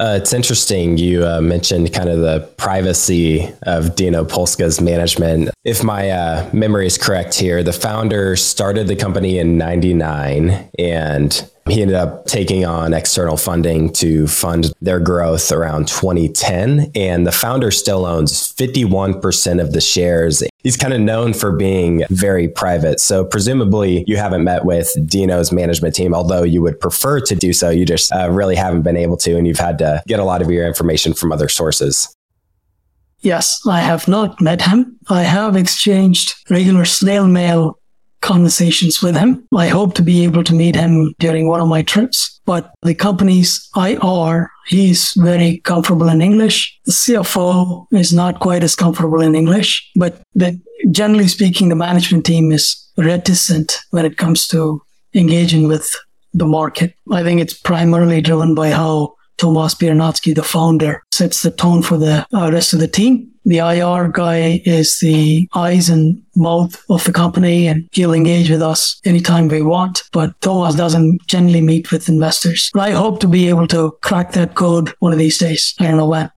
Uh, it's interesting. You uh, mentioned kind of the privacy of Dino Polska's management. If my uh, memory is correct here, the founder started the company in 99 and he ended up taking on external funding to fund their growth around 2010. And the founder still owns 51% of the shares. He's kind of known for being very private. So, presumably, you haven't met with Dino's management team, although you would prefer to do so. You just uh, really haven't been able to, and you've had to get a lot of your information from other sources. Yes, I have not met him. I have exchanged regular snail mail conversations with him. I hope to be able to meet him during one of my trips. But the company's IR, he's very comfortable in English. The CFO is not quite as comfortable in English, but the, generally speaking, the management team is reticent when it comes to engaging with the market. I think it's primarily driven by how Tomasz Biernacki, the founder, sets the tone for the uh, rest of the team. The IR guy is the eyes and mouth of the company and he'll engage with us anytime we want. But Thomas doesn't generally meet with investors. But I hope to be able to crack that code one of these days. I don't know when.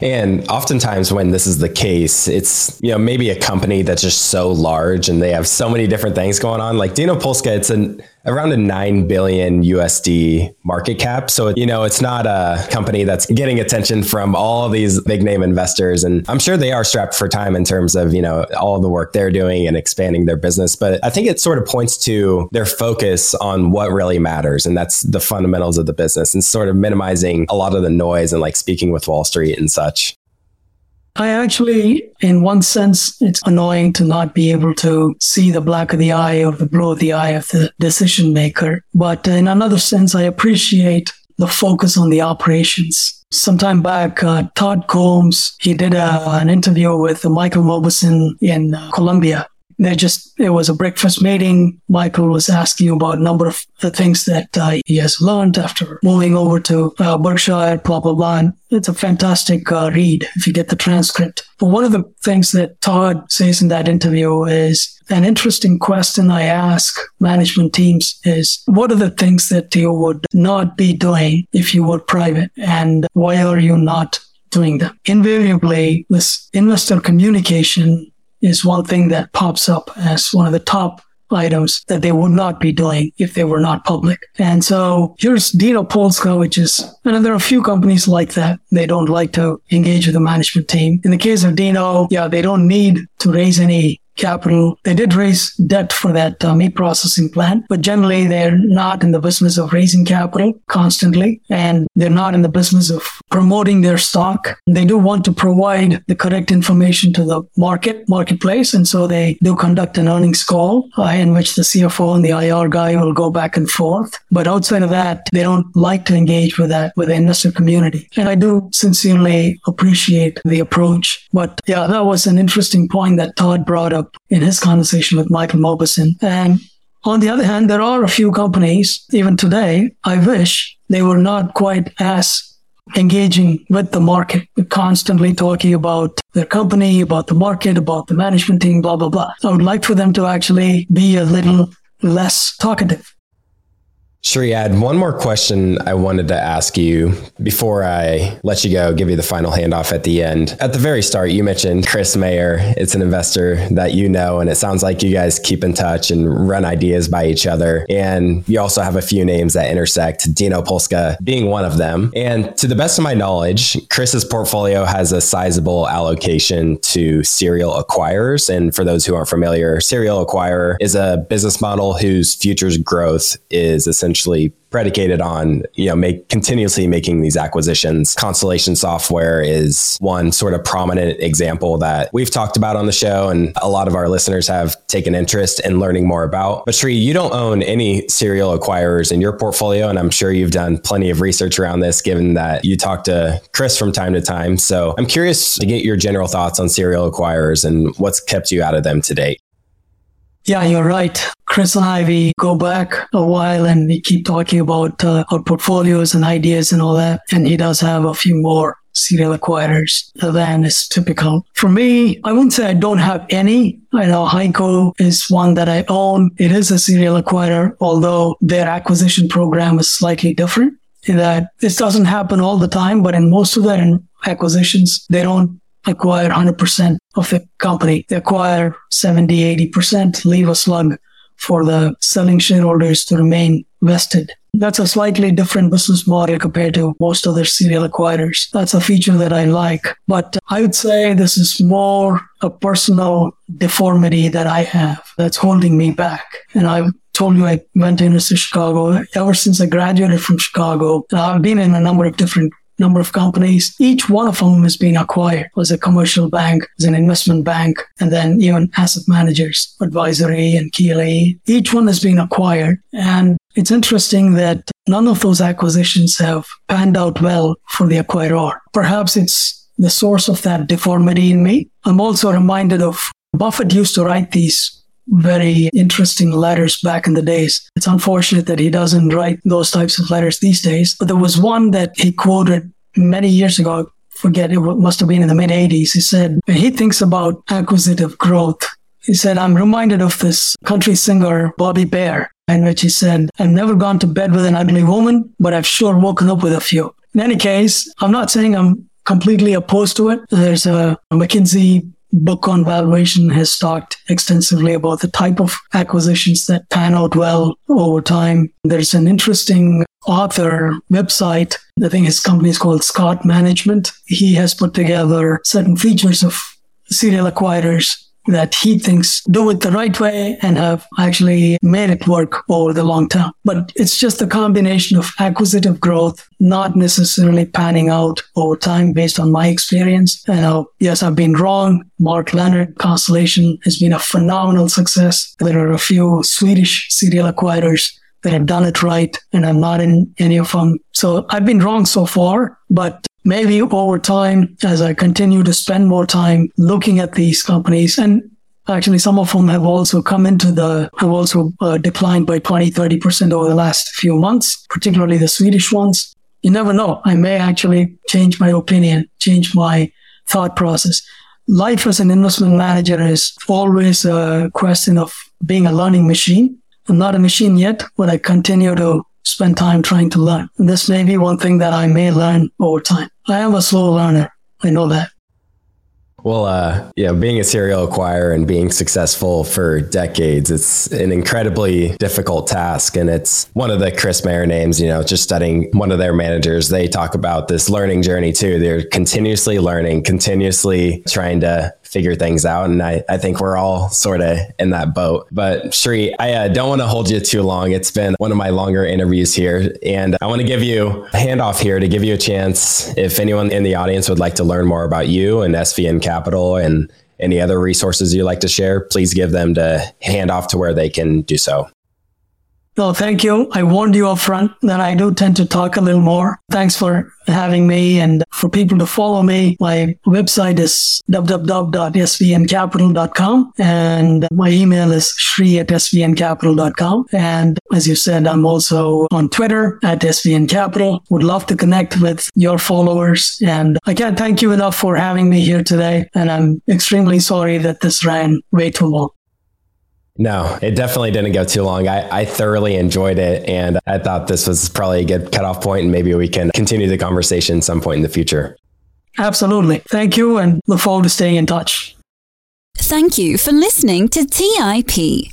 And oftentimes when this is the case, it's, you know, maybe a company that's just so large and they have so many different things going on. Like Dino Polska, it's an around a 9 billion USD market cap. So, you know, it's not a company that's getting attention from all these big name investors. And I'm sure they are strapped for time in terms of, you know, all the work they're doing and expanding their business. But I think it sort of points to their focus on what really matters. And that's the fundamentals of the business and sort of minimizing a lot of the noise and like speaking with Wall Street and such. I actually, in one sense, it's annoying to not be able to see the black of the eye or the blue of the eye of the decision maker. But in another sense, I appreciate the focus on the operations. Sometime back, uh, Todd Combs, he did a, an interview with Michael Mauboussin in uh, Columbia they just it was a breakfast meeting. Michael was asking about a number of the things that uh, he has learned after moving over to uh, Berkshire, blah blah blah. And it's a fantastic uh, read if you get the transcript. But one of the things that Todd says in that interview is an interesting question I ask management teams is what are the things that you would not be doing if you were private, and why are you not doing them? Invariably, this investor communication is one thing that pops up as one of the top items that they would not be doing if they were not public. And so here's Dino Polska, which is, and there are a few companies like that. They don't like to engage with the management team. In the case of Dino, yeah, they don't need to raise any capital. They did raise debt for that uh, meat processing plant, but generally they're not in the business of raising capital constantly, and they're not in the business of promoting their stock. They do want to provide the correct information to the market, marketplace, and so they do conduct an earnings call uh, in which the CFO and the IR guy will go back and forth. But outside of that, they don't like to engage with that with the investor community, and I do sincerely appreciate the approach. But yeah, that was an interesting point that Todd brought up up in his conversation with Michael Mauboussin. And on the other hand, there are a few companies, even today, I wish they were not quite as engaging with the market, constantly talking about their company, about the market, about the management team, blah, blah, blah. I would like for them to actually be a little less talkative. Shree, I one more question I wanted to ask you before I let you go, give you the final handoff at the end. At the very start, you mentioned Chris Mayer. It's an investor that you know, and it sounds like you guys keep in touch and run ideas by each other. And you also have a few names that intersect, Dino Polska being one of them. And to the best of my knowledge, Chris's portfolio has a sizable allocation to serial acquirers. And for those who aren't familiar, serial acquirer is a business model whose futures growth is essentially essentially predicated on you know make continuously making these acquisitions. Constellation software is one sort of prominent example that we've talked about on the show and a lot of our listeners have taken interest in learning more about. But Shree you don't own any serial acquirers in your portfolio and I'm sure you've done plenty of research around this given that you talk to Chris from time to time. So I'm curious to get your general thoughts on serial acquirers and what's kept you out of them to date yeah, you're right. Chris and I, we go back a while and we keep talking about uh, our portfolios and ideas and all that. And he does have a few more serial acquirers than is typical. For me, I wouldn't say I don't have any. I know HEICO is one that I own. It is a serial acquirer, although their acquisition program is slightly different in that this doesn't happen all the time, but in most of their acquisitions, they don't acquire 100% of the company. They acquire 70, 80%, leave a slug for the selling shareholders to remain vested. That's a slightly different business model compared to most other serial acquirers. That's a feature that I like. But I would say this is more a personal deformity that I have that's holding me back. And I told you I went to University of Chicago. Ever since I graduated from Chicago, I've been in a number of different number of companies. Each one of them has been acquired as a commercial bank, as an investment bank, and then even asset managers, advisory and Keeley. Each one has been acquired. And it's interesting that none of those acquisitions have panned out well for the acquirer. Perhaps it's the source of that deformity in me. I'm also reminded of Buffett used to write these very interesting letters back in the days. It's unfortunate that he doesn't write those types of letters these days, but there was one that he quoted many years ago. Forget it must have been in the mid 80s. He said, he thinks about acquisitive growth, he said, I'm reminded of this country singer, Bobby Bare, in which he said, I've never gone to bed with an ugly woman, but I've sure woken up with a few. In any case, I'm not saying I'm completely opposed to it. There's a McKinsey book on valuation has talked extensively about the type of acquisitions that pan out well over time. There's an interesting author website. I think his company is called Scott Management. He has put together certain features of serial acquirers that he thinks do it the right way and have actually made it work over the long term. But it's just a combination of acquisitive growth, not necessarily panning out over time based on my experience. And uh, yes, I've been wrong. Mark Leonard Constellation has been a phenomenal success. There are a few Swedish serial acquirers that have done it right and I'm not in any of them. So I've been wrong so far, but maybe over time, as I continue to spend more time looking at these companies, and actually some of them have also come into the, have also uh, declined by 20, 30% over the last few months, particularly the Swedish ones. You never know. I may actually change my opinion, change my thought process. Life as an investment manager is always a question of being a learning machine. I'm not a machine yet, but I continue to spend time trying to learn. And this may be one thing that I may learn over time. I am a slow learner. I know that. Well, uh, yeah, being a serial acquirer and being successful for decades, it's an incredibly difficult task. And it's one of the Chris Mayer names, you know, just studying one of their managers, they talk about this learning journey too. They're continuously learning, continuously trying to figure things out. And I, I think we're all sort of in that boat. But Shree, I uh, don't want to hold you too long. It's been one of my longer interviews here. And I want to give you a handoff here to give you a chance if anyone in the audience would like to learn more about you and SVN Capital and any other resources you'd like to share, please give them to hand off to where they can do so. No, thank you. I warned you up front that I do tend to talk a little more. Thanks for having me and for people to follow me. My website is www.svncapital.com and my email is shri at svncapital.com. And as you said, I'm also on Twitter at svncapital. Would love to connect with your followers. And I can't thank you enough for having me here today. And I'm extremely sorry that this ran way too long. No, it definitely didn't go too long. I, I thoroughly enjoyed it. And I thought this was probably a good cutoff point, and maybe we can continue the conversation some point in the future. Absolutely. Thank you and look forward to staying in touch. Thank you for listening to TIP.